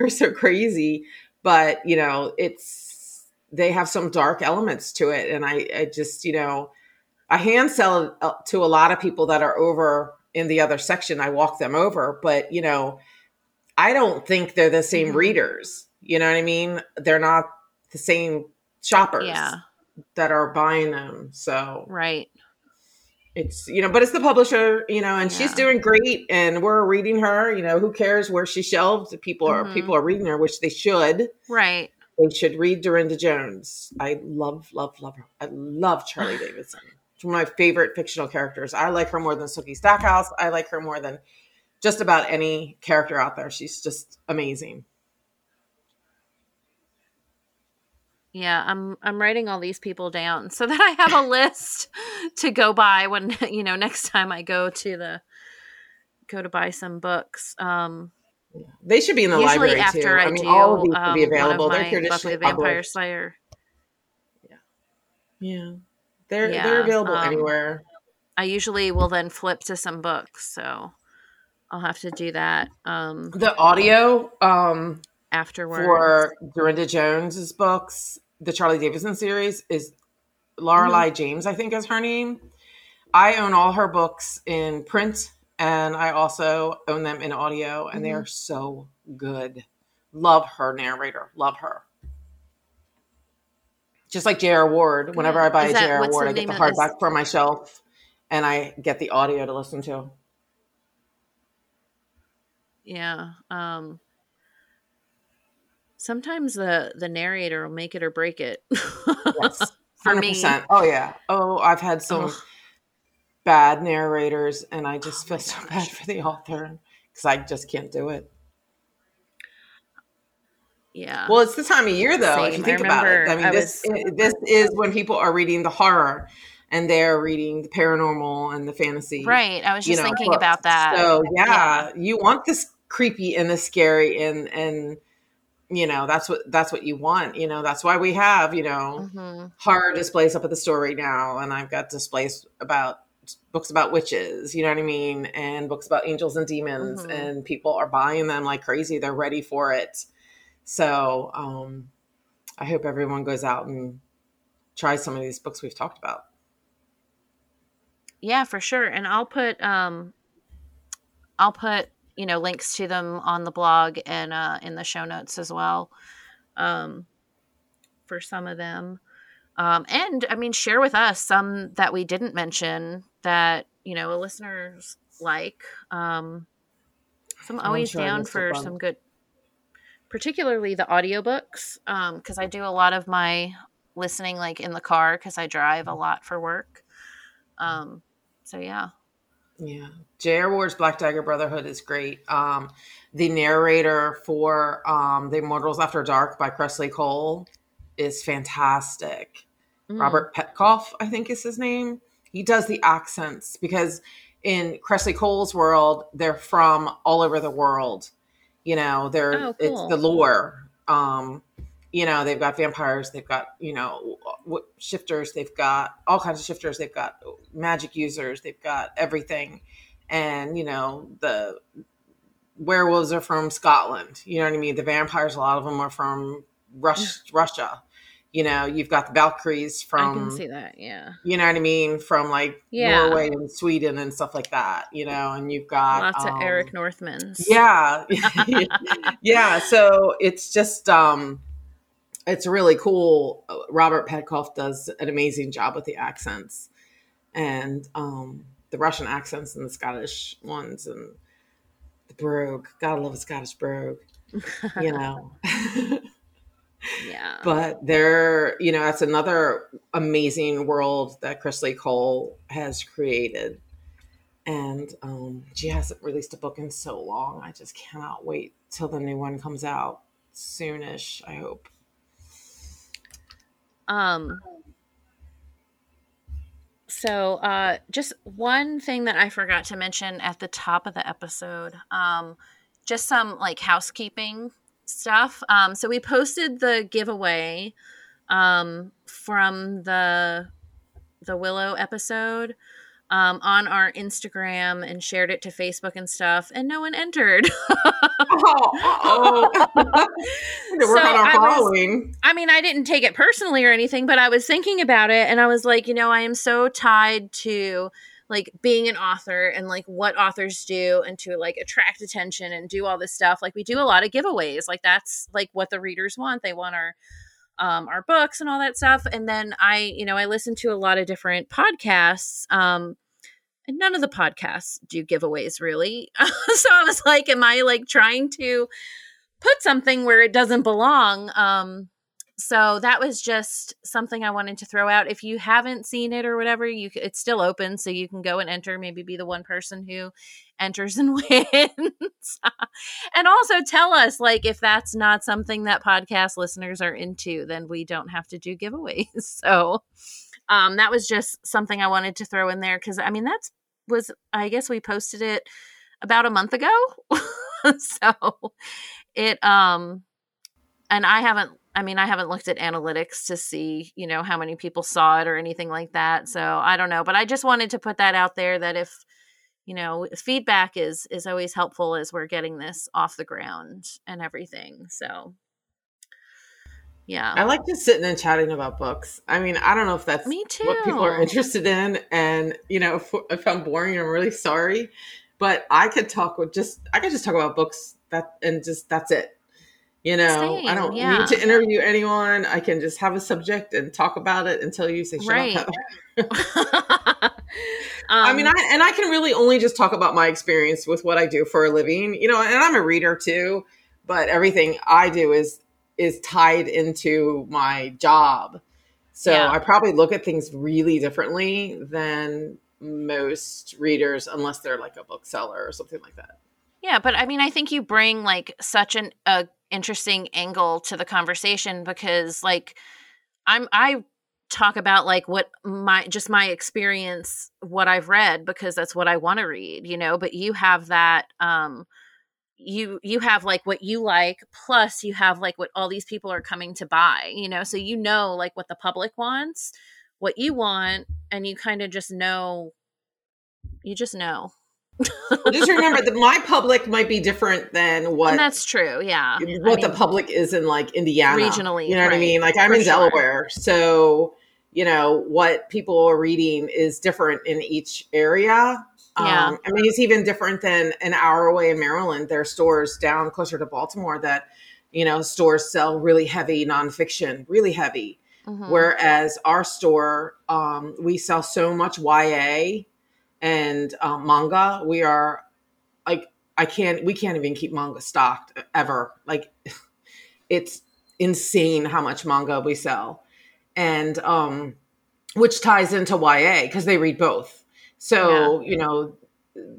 Speaker 2: are so crazy, but you know, it's they have some dark elements to it and I I just, you know, I hand sell uh, to a lot of people that are over in the other section. I walk them over, but you know, I don't think they're the same
Speaker 1: Mhm.
Speaker 2: readers. You know what I mean? They're not the same shoppers
Speaker 1: yeah,
Speaker 2: that are buying them. So
Speaker 1: right,
Speaker 2: it's you know, but it's the publisher, you know, and she's doing great, and we're reading her. You know, who cares where she shelved? People are
Speaker 1: Mhm.
Speaker 2: people are reading her, which they should.
Speaker 1: right.
Speaker 2: They should read Darynda Jones. I love, love, love her. I love Charlie Davidson. She's one of my favorite fictional characters. I like her more than Sookie Stackhouse. I like her more than just about any character out there. She's just amazing.
Speaker 1: Yeah, I'm I'm writing all these people down so that I have a list to go by when you know next time I go to the go to buy some books. Um,
Speaker 2: They should be in the
Speaker 1: usually
Speaker 2: library
Speaker 1: after
Speaker 2: too.
Speaker 1: I,
Speaker 2: I mean,
Speaker 1: do
Speaker 2: all of these
Speaker 1: um,
Speaker 2: should be available. They're
Speaker 1: Buffy
Speaker 2: traditionally
Speaker 1: the Vampire
Speaker 2: published.
Speaker 1: Slayer.
Speaker 2: Yeah, they're
Speaker 1: Yeah,
Speaker 2: they're available
Speaker 1: um,
Speaker 2: anywhere.
Speaker 1: I usually will then flip to some books, so I'll have to do that um,
Speaker 2: The audio um,
Speaker 1: afterwards.
Speaker 2: for Darynda Jones's books, the Charlie Davidson series, is Lorelei James. I think is her name. I own all her books in print, and I also own them in audio, and they
Speaker 1: Mhm.
Speaker 2: are so good. Love her narrator. Love her. Just like J.R. Ward. Whenever. I buy
Speaker 1: Is
Speaker 2: a J.R. Ward, I get the
Speaker 1: name of- is-
Speaker 2: hardback for my shelf, and I get the audio to listen to.
Speaker 1: yeah. Um, sometimes the the narrator will make it or break it.
Speaker 2: Yes.
Speaker 1: For me.
Speaker 2: Oh yeah. Oh, I've had some
Speaker 1: Ugh.
Speaker 2: bad narrators, and I just
Speaker 1: Oh
Speaker 2: feel so
Speaker 1: gosh.
Speaker 2: bad for the author because I just can't do it.
Speaker 1: yeah.
Speaker 2: Well, it's the time of year, though. if you think about it, I mean,
Speaker 1: I
Speaker 2: this
Speaker 1: was-
Speaker 2: this is when people are reading the horror, and they're reading the paranormal and the fantasy.
Speaker 1: right. I was
Speaker 2: you
Speaker 1: just
Speaker 2: know,
Speaker 1: thinking
Speaker 2: books.
Speaker 1: about that.
Speaker 2: So yeah,
Speaker 1: Yeah.
Speaker 2: you want this creepy and the scary and and you know that's what that's what you want. You know that's why we have you know
Speaker 1: hmm
Speaker 2: horror displays up at the store right now and i've got displays about books about witches you know what i mean and books about angels and demons
Speaker 1: Mhm.
Speaker 2: and people are buying them like crazy they're ready for it so um i hope everyone goes out and tries some of these books we've talked about
Speaker 1: Yeah, for sure. And I'll put um I'll put, you know, links to them on the blog and uh in the show notes as well. Um for some of them. Um, and I mean, share with us some that we didn't mention that you know listeners like. Um, so I'm always
Speaker 2: sure
Speaker 1: down for some good, particularly the audiobooks, because I do a lot of my listening like in the car because I drive a lot for work. Um, so yeah,
Speaker 2: Yeah. J.R. Ward's Black Dagger Brotherhood is great. Um, the narrator for um, The Immortals After Dark by Kresley Cole is fantastic.
Speaker 1: Mm.
Speaker 2: Robert Petkoff, I think is his name. He does the accents because in Kresley Cole's world, they're from all over the world. You know, they're
Speaker 1: Oh,
Speaker 2: it's the lore. Um, you know, they've got vampires, they've got you know shifters, they've got all kinds of shifters, they've got magic users, they've got everything, and you know the werewolves are from Scotland. You know what I mean? The vampires, a lot of them are from Rus- Russia. You know, you've got the Valkyries from I
Speaker 1: can see that. Yeah,
Speaker 2: you know what I mean, from like
Speaker 1: Yeah.
Speaker 2: Norway and Sweden and stuff like that, you know, and you've got
Speaker 1: lots of
Speaker 2: um,
Speaker 1: Eric Northmans.
Speaker 2: Yeah. yeah. So it's just um it's really cool. Robert Petkoff does an amazing job with the accents and um the Russian accents and the Scottish ones and the brogue. Gotta love a Scottish brogue, you know.
Speaker 1: yeah.
Speaker 2: but they're you know that's another amazing world that Kresley Cole has created and um she hasn't released a book in so long i just cannot wait till the new one comes out soonish i hope
Speaker 1: Um so uh just one thing that I forgot to mention at the top of the episode. Um just some like housekeeping stuff. Um so we posted the giveaway um from the the Willow episode um on our Instagram and shared it to Facebook and stuff and no one entered.
Speaker 2: oh,
Speaker 1: So I was-
Speaker 2: following
Speaker 1: I mean, I didn't take it personally or anything, but I was thinking about it and I was like, you know, I am so tied to like being an author and like what authors do and to like attract attention and do all this stuff. Like we do a lot of giveaways. Like that's like what the readers want. They want our um our books and all that stuff. And then I, you know, I listen to a lot of different podcasts. Um and none of the podcasts do giveaways really. so I was like, am I like trying to put something where it doesn't belong? Um so that was just something I wanted to throw out. If you haven't seen it or whatever, you it's still open, so you can go and enter. Maybe be the one person who enters and wins, and also tell us like if that's not something that podcast listeners are into, then we don't have to do giveaways. So um, that was just something I wanted to throw in there because I mean that's was I guess we posted it about a month ago, so it um and I haven't I mean I haven't looked at analytics to see, you know, how many people saw it or anything like that. So I don't know, but I just wanted to put that out there that if you know, feedback is is always helpful as we're getting this off the ground and everything. So yeah.
Speaker 2: i like just sitting and chatting about books i mean i don't know if that's
Speaker 1: Me too.
Speaker 2: what people are interested in and you know if, if i'm boring i'm really sorry but i could talk with just i could just talk about books that and just that's it you know i don't
Speaker 1: yeah.
Speaker 2: need to interview anyone i can just have a subject and talk about it until you say shut
Speaker 1: Right.
Speaker 2: up Heather. i mean
Speaker 1: Um,
Speaker 2: i and i can really only just talk about my experience with what i do for a living you know and i'm a reader too but everything i do is is tied into my job so
Speaker 1: Yeah.
Speaker 2: i probably look at things really differently than most readers unless they're like a bookseller or something like that
Speaker 1: Yeah, but I mean, I think you bring like such an a interesting angle to the conversation because like I'm I talk about like what my just my experience what I've read because that's what I want to read, you know, but you have that um you you have like what you like plus you have like what all these people are coming to buy, you know, so you know like what the public wants, what you want and you kind of just know you just know.
Speaker 2: Just remember that my public might be different than what
Speaker 1: and that's true, yeah. I
Speaker 2: what the public is in like Indiana.
Speaker 1: Regionally,
Speaker 2: You know what I mean? Like I'm in
Speaker 1: sure.
Speaker 2: Delaware. So, you know, what people are reading is different in each area.
Speaker 1: Yeah.
Speaker 2: Um, I mean, it's even different than an hour away in Maryland. There are stores down closer to Baltimore that you know stores sell really heavy nonfiction really heavy mm-hmm. whereas our store um, we sell so much ya and um, manga we are like i can't we can't even keep manga stocked ever like it's insane how much manga we sell and um which ties into ya because they read both so yeah. you know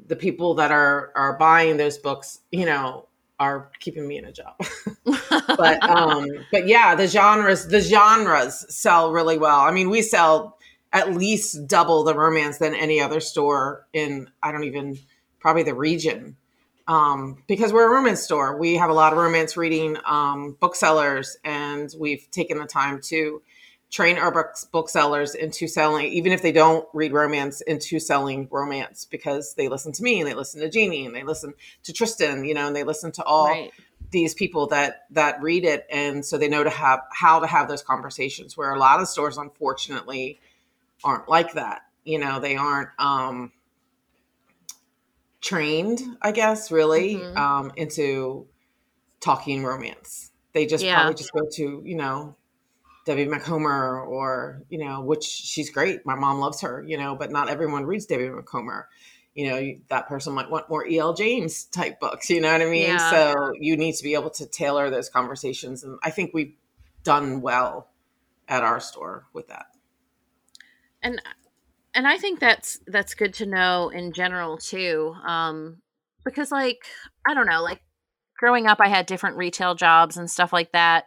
Speaker 2: the people that are are buying those books you know are keeping me in a job. but um but yeah, the genres the genres sell really well. I mean, we sell at least double the romance than any other store in I don't even probably the region. Um, because we're a romance store. We have a lot of romance reading um, booksellers, and we've taken the time to train our books, booksellers into selling, even if they don't read romance, into selling romance because they listen to me and they listen to Jeannie and they listen to Tristan, you know, and they listen to all right. these people that that read it, and so they know to have how to have those conversations. Where a lot of stores, unfortunately, aren't like that. You know, they aren't um, trained, I guess, really mm-hmm. um, into talking romance. They just yeah. probably just go to you know Debbie Macomber or, you know, which she's great. My mom loves her, you know, but not everyone reads Debbie Macomber. You know, that person might want more E.L. James type books, you know what I mean? Yeah. So you need to be able to tailor those conversations. And I think we've done well at our store with that.
Speaker 1: And and I think that's that's good to know in general too. Um because like I don't know, like growing up I had different retail jobs and stuff like that.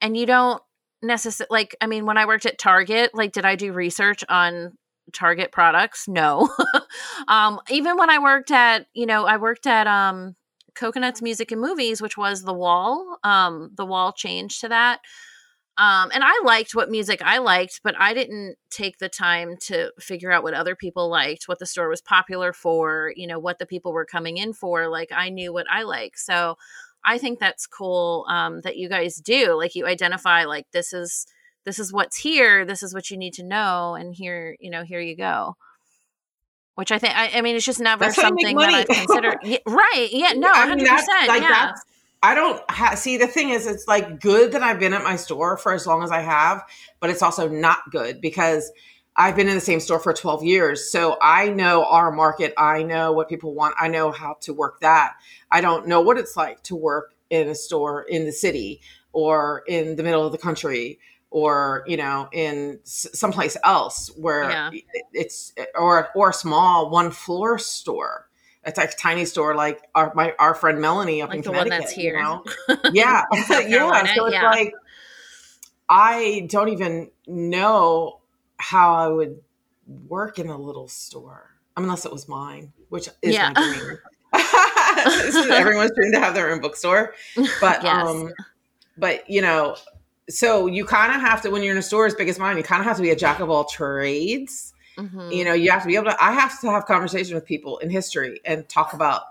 Speaker 1: And you don't necessarily like i mean when i worked at target like did i do research on target products no um even when i worked at you know i worked at um coconuts music and movies which was the wall um the wall changed to that um and i liked what music i liked but i didn't take the time to figure out what other people liked what the store was popular for you know what the people were coming in for like i knew what i like so I think that's cool um, that you guys do. Like you identify like this is this is what's here. This is what you need to know, and here you know here you go. Which I think I, I mean it's just never something that I've considered. yeah, right? Yeah. No. Hundred percent. Like yeah. that's.
Speaker 2: I don't ha- see the thing is it's like good that I've been at my store for as long as I have, but it's also not good because I've been in the same store for 12 years. So I know our market. I know what people want. I know how to work that. I don't know what it's like to work in a store in the city or in the middle of the country or you know in someplace else where yeah. it's or or a small one floor store it's like a tiny store like our my our friend melanie up like in the Connecticut, one that's here you know? yeah yeah so it's yeah. like i don't even know how I would work in a little store, unless it was mine, which is yeah. my dream. everyone's dream to have their own bookstore, but yes. um, but you know, so you kind of have to when you're in a store as big as mine, you kind of have to be a jack of all trades. Mm-hmm. You know, you have to be able to. I have to have conversation with people in history and talk about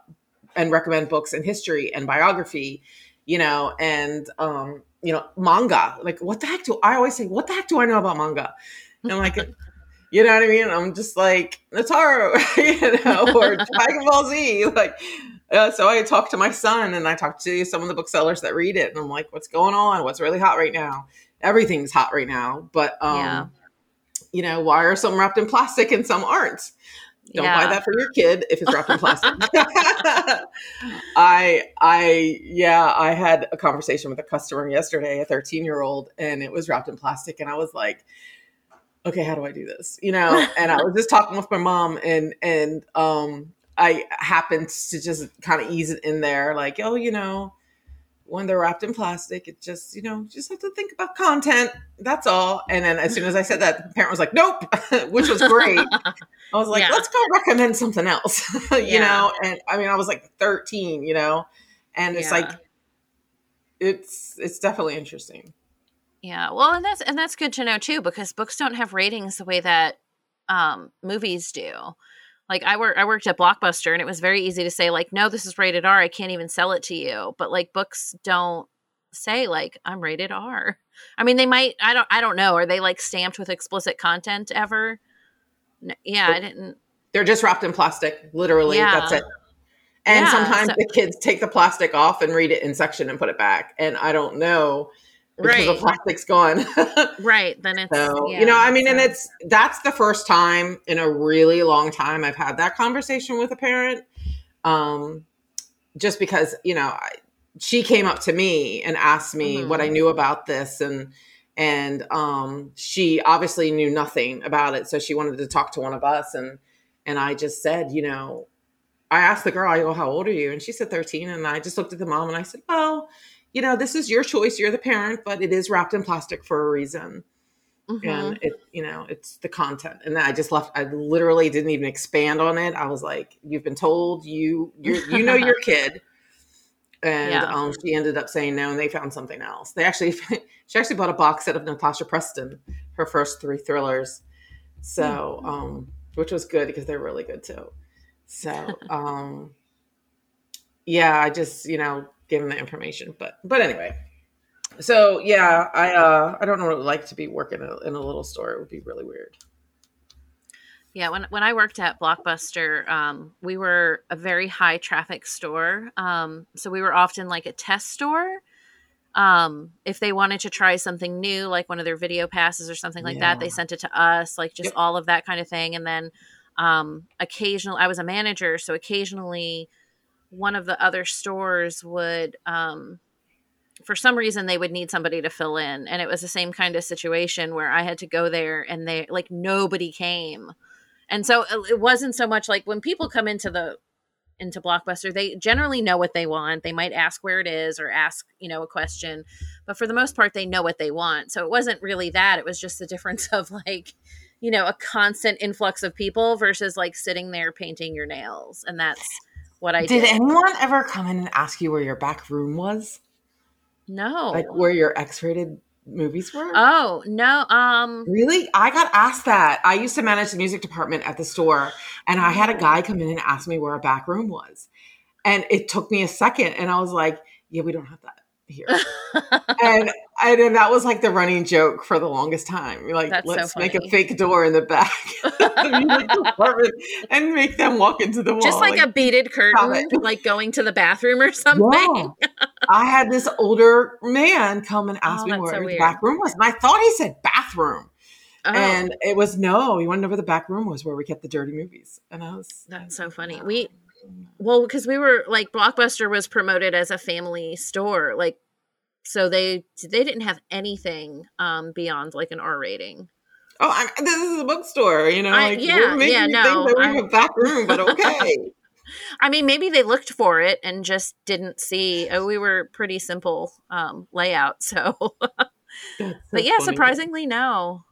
Speaker 2: and recommend books in history and biography. You know, and um, you know, manga. Like, what the heck do I always say? What the heck do I know about manga? And like, you know what I mean? I'm just like Naruto, you know, or Dragon Ball Z. Like, uh, so I talk to my son and I talk to some of the booksellers that read it, and I'm like, what's going on? What's really hot right now? Everything's hot right now, but um, yeah. You know, why are some wrapped in plastic and some aren't? Don't yeah. buy that for your kid if it's wrapped in plastic. I, I, yeah, I had a conversation with a customer yesterday, a 13 year old, and it was wrapped in plastic, and I was like okay, how do I do this? You know, and I was just talking with my mom and and um I happened to just kind of ease it in there, like, oh, you know, when they're wrapped in plastic, it just, you know, just have to think about content. That's all. And then as soon as I said that, the parent was like, nope, which was great. I was like, yeah. let's go recommend something else, you yeah. know? And I mean, I was like 13, you know, and it's yeah. like, it's, it's definitely interesting.
Speaker 1: Yeah, well, and that's and that's good to know too because books don't have ratings the way that um, movies do. Like I work, I worked at Blockbuster, and it was very easy to say like, "No, this is rated R. I can't even sell it to you." But like books don't say like, "I'm rated R. I mean, they might. I don't. I don't know. Are they like stamped with explicit content ever? No, yeah, I didn't.
Speaker 2: They're just wrapped in plastic, literally. Yeah. That's it. And
Speaker 1: Yeah,
Speaker 2: sometimes
Speaker 1: so-
Speaker 2: the kids take the plastic off and read it in section and put it back. And I don't know because the
Speaker 1: Right.
Speaker 2: plastic's gone.
Speaker 1: right. Then it's
Speaker 2: So,
Speaker 1: yeah,
Speaker 2: you know, I mean, and it's that's the first time in a really long time I've had that conversation with a parent. Um, just because, you know, I, she came up to me and asked me
Speaker 1: Mhm.
Speaker 2: what I knew about this and and um she obviously knew nothing about it so she wanted to talk to one of us and and I just said, you know, I asked the girl, I go, how old are you? And she said 13 and I just looked at the mom and I said, "Well, you know, this is your choice. You're the parent, but it is wrapped in plastic for a reason."
Speaker 1: Mhm.
Speaker 2: and it you know it's the content and then i just left i literally didn't even expand on it i was like you've been told you you you know your kid and
Speaker 1: Yeah.
Speaker 2: um she ended up saying no and they found something else they actually she actually bought a box set of natasha preston her first three thrillers so um which was good because they're really good too so um yeah i just you know them the information but but anyway so yeah, I uh I don't know what it would like to be working in a, in a little store. It would be really weird.
Speaker 1: Yeah, when when I worked at Blockbuster, um, we were a very high traffic store. Um, so we were often like a test store. Um, if they wanted to try something new, like one of their video passes or something like that, they sent it to us, like just
Speaker 2: Yep.
Speaker 1: all of that kind of thing. And then um, occasionally, I was a manager, so occasionally one of the other stores would um, for some reason they would need somebody to fill in. And it was the same kind of situation where i had to go there and they like nobody came. And so it- it wasn't so much like when people come into the into blockbuster they generally know what they want. They might ask where it is or ask you know a question. But for the most part they know what they want. So it wasn't really that. It was just the difference of like you know a constant influx of people versus like sitting there painting your nails. And that's what i did,
Speaker 2: Did anyone ever come in and ask you where your back room was?
Speaker 1: no
Speaker 2: Like where your X-rated movies were?
Speaker 1: oh no um
Speaker 2: Really? I got asked that. I used to manage the music department at the store, and I had a guy come in and ask me where a back room was. And it took me a second, and I was like, yeah, we don't have that here. and and then that was like the running joke for the longest time. We're like,
Speaker 1: That's
Speaker 2: let's make a fake door in the back the and make them walk into the wall.
Speaker 1: just like, a beaded curtain, like going to the bathroom or something.
Speaker 2: Yeah. I had this older man come and ask
Speaker 1: Oh,
Speaker 2: me where
Speaker 1: so
Speaker 2: the
Speaker 1: weird.
Speaker 2: back room was. And I thought he said bathroom.
Speaker 1: Oh,
Speaker 2: And it was no, he wanted to know where the back room was where we kept the dirty movies. And I was
Speaker 1: that's so funny. We well because we were like Blockbuster was promoted as a family store, like so they they didn't have anything um beyond like an R rating.
Speaker 2: Oh, I'm, this is a bookstore, you know.
Speaker 1: I-
Speaker 2: Like,
Speaker 1: yeah,
Speaker 2: we're making
Speaker 1: yeah, no,
Speaker 2: think that we
Speaker 1: I-
Speaker 2: have a back room, but okay.
Speaker 1: I mean, maybe they looked for it and just didn't see. Oh, we were pretty simple um, layout, so.
Speaker 2: So
Speaker 1: but yeah,
Speaker 2: funny.
Speaker 1: surprisingly, no.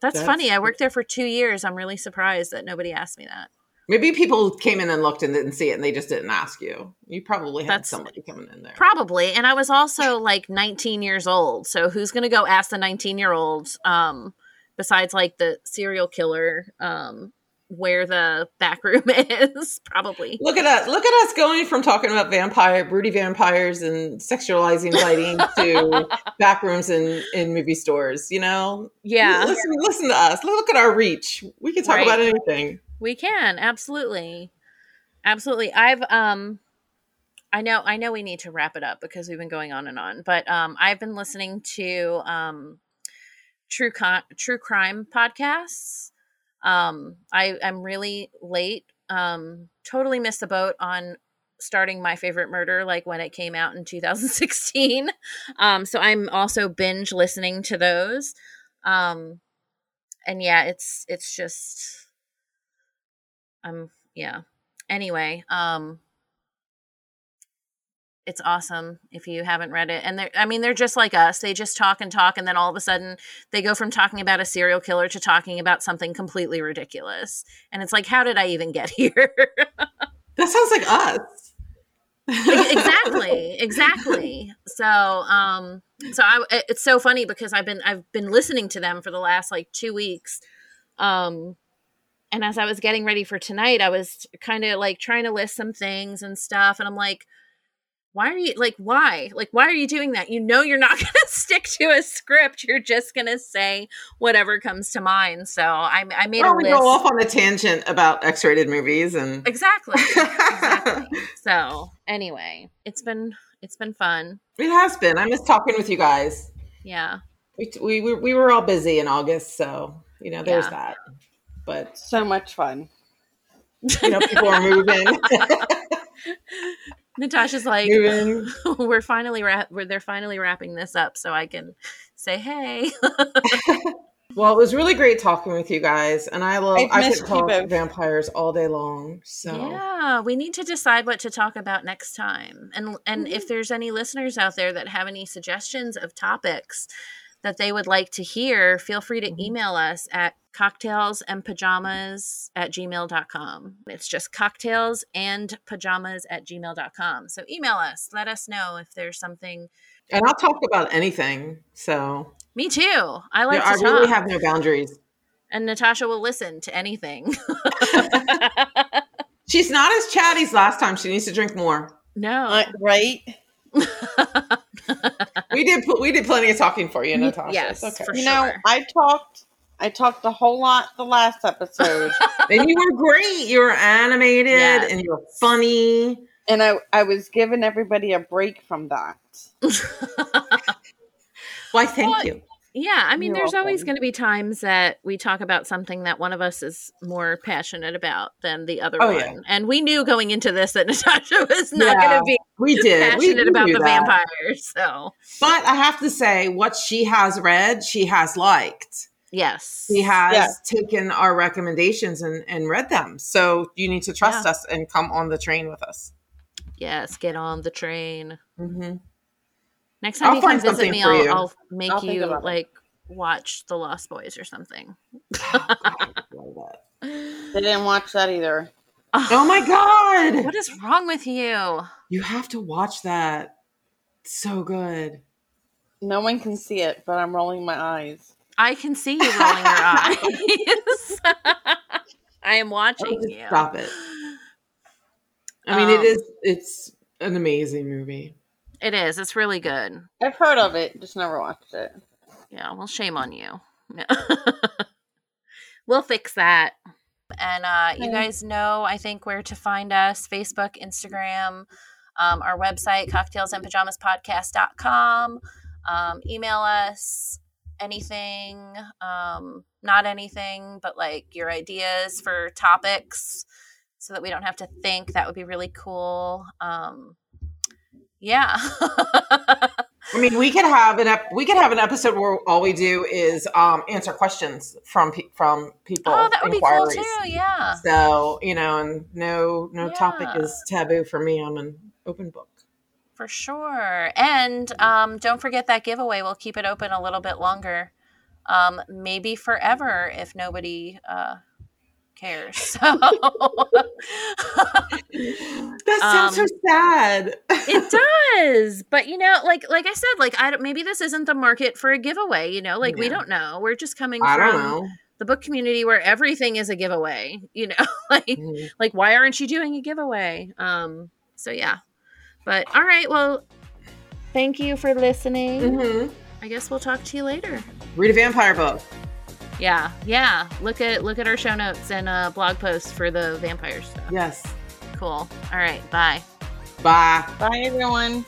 Speaker 1: That's,
Speaker 2: That's-
Speaker 1: funny. I worked there for two years. I'm really surprised that nobody asked me that.
Speaker 2: Maybe people came in and looked and didn't see it, and they just didn't ask you. You probably had
Speaker 1: That's-
Speaker 2: somebody coming in there.
Speaker 1: Probably. And I was also like 19 years old. So who's going to go ask the 19 year old, um, besides like the serial killer, um, where the back room is? Probably.
Speaker 2: Look at us! Look at us going from talking about vampire, broody vampires, and sexualizing lighting to back rooms in in movie stores. You know,
Speaker 1: Yeah,
Speaker 2: Listen, listen to us. Look at our reach. We can talk
Speaker 1: Right.
Speaker 2: about anything.
Speaker 1: We can. Absolutely. Absolutely. I've, um, I know, I know we need to wrap it up because we've been going on and on, but, um, I've been listening to, um, true con- true crime podcasts. Um, I I'm really late. Um, totally missed the boat on starting my favorite murder like when it came out in 2016. Um, so I'm also binge listening to those. Um, and yeah, it's it's just um yeah. Anyway, um it's awesome if you haven't read it. And they're I mean they're just like us. They just talk and talk and then all of a sudden they go from talking about a serial killer to talking about something completely ridiculous. And it's like how did I even get here?
Speaker 2: That sounds like us.
Speaker 1: exactly exactly so um so i it's so funny because i've been i've been listening to them for the last like two weeks um and as i was getting ready for tonight i was kind of like trying to list some things and stuff and i'm like why are you like why like why are you doing that you know you're not going to stick to a script you're just going to say whatever comes to mind so i, I made
Speaker 2: Or
Speaker 1: a
Speaker 2: we
Speaker 1: list
Speaker 2: go off on a tangent about X-rated movies and
Speaker 1: exactly exactly so anyway it's been it's been fun
Speaker 2: it has been. I miss talking with you guys.
Speaker 1: yeah
Speaker 2: We we we, we were all busy in August, so you know there's
Speaker 1: Yeah.
Speaker 2: that. But
Speaker 3: So much fun.
Speaker 2: you know people are moving,
Speaker 1: natasha's like
Speaker 2: moving.
Speaker 1: we're finally wrap we're, they're finally wrapping this up so i can say hey
Speaker 2: Well, it was really great talking with you guys, and I love.
Speaker 3: I've
Speaker 2: I
Speaker 3: missed
Speaker 2: could
Speaker 3: you
Speaker 2: talk
Speaker 3: both.
Speaker 2: vampires all day long. So
Speaker 1: Yeah, we need to decide what to talk about next time. And and if mm-hmm. there's any listeners out there that have any suggestions of topics that they would like to hear, feel free to
Speaker 2: Mhm.
Speaker 1: email us at cocktails and pajamas at gmail.com. It's just cocktails and pajamas at gmail.com. So email us, let us know if there's something.
Speaker 2: and I'll talk about anything. So
Speaker 1: Me too. I like
Speaker 2: yeah, I
Speaker 1: to
Speaker 2: really have no boundaries.
Speaker 1: and Natasha will listen to anything.
Speaker 2: She's not as chatty as last time. She needs to drink more.
Speaker 1: no.
Speaker 3: Uh, right?
Speaker 2: We did. pl- We did plenty of talking for you, Natasha.
Speaker 1: Yes,
Speaker 2: It's okay.
Speaker 1: for
Speaker 3: You know,
Speaker 1: sure.
Speaker 3: I talked. I talked a whole lot the last episode,
Speaker 2: and you were great. You were animated
Speaker 1: Yes.
Speaker 2: and you were funny.
Speaker 3: and I I was giving everybody a break from that.
Speaker 2: Why? Thank
Speaker 1: Well,
Speaker 2: you.
Speaker 1: Yeah, I mean,
Speaker 3: You're
Speaker 1: there's always going to be times that we talk about something that one of us is more passionate about than the other
Speaker 2: Oh,
Speaker 1: one.
Speaker 2: yeah.
Speaker 1: And we knew going into this that Natasha was not
Speaker 2: Yeah,
Speaker 1: going to be
Speaker 2: We did.
Speaker 1: Passionate
Speaker 2: we
Speaker 1: about the
Speaker 2: that.
Speaker 1: vampires. So,
Speaker 2: But I have to say, what she has read, she has liked.
Speaker 1: yes.
Speaker 2: She has
Speaker 3: Yeah.
Speaker 2: taken our recommendations and, and read them. So you need to trust
Speaker 1: Yeah.
Speaker 2: us and come on the train with us.
Speaker 1: Yes, get on the train.
Speaker 2: Mm-hmm.
Speaker 1: Next time
Speaker 2: I'll
Speaker 1: you come visit me, I'll. I'll make
Speaker 3: I'll
Speaker 1: you
Speaker 3: about it.
Speaker 1: like watch The Lost Boys or something.
Speaker 3: They didn't watch that either.
Speaker 2: oh my god!
Speaker 1: What is wrong with you?
Speaker 2: You have to watch that. It's so good.
Speaker 3: No one can see it, but I'm rolling my eyes.
Speaker 1: I can see you rolling your eyes. I am
Speaker 2: Oh,
Speaker 1: watching
Speaker 2: just
Speaker 1: you.
Speaker 2: Stop it. I mean, it
Speaker 1: Um,
Speaker 2: is. It's an amazing movie.
Speaker 1: It is. It's really good.
Speaker 3: I've heard of it, just never watched it.
Speaker 1: Yeah, well, shame on you. We'll fix that. And uh, you guys know, I think, where to find us Facebook, Instagram, um, our website, cocktailsandpajamaspodcast.com. Um, email us anything, um, not anything, but like your ideas for topics so that we don't have to think. That would be really cool. Um, yeah.
Speaker 2: I mean, we could have an ep- we could have an episode where all we do is um, answer questions from pe- from people.
Speaker 1: oh, that would be cool too. Yeah.
Speaker 2: So you know, and no no topic is taboo for me. I'm an open book.
Speaker 1: For sure. And um, don't forget that giveaway. We'll keep it open a little bit longer. Um, maybe forever if nobody uh, cares. So
Speaker 2: That sounds
Speaker 1: Um,
Speaker 2: so sad.
Speaker 1: it does. But you know, like like I said, like I don't maybe this isn't the market for a giveaway, you know? Like we don't know. We're just coming
Speaker 2: I
Speaker 1: from
Speaker 2: don't know.
Speaker 1: the book community where everything is a giveaway, you know? like
Speaker 2: Mhm.
Speaker 1: like why aren't you doing a giveaway? Um so yeah. But all right, well thank you for listening.
Speaker 2: Mhm.
Speaker 1: I guess we'll talk to you later.
Speaker 2: Read a vampire book.
Speaker 1: Yeah, yeah. Look at look at our show notes and uh, blog posts for the vampire stuff.
Speaker 2: Yes.
Speaker 1: Cool. All right. Bye.
Speaker 2: Bye.
Speaker 3: Bye, everyone.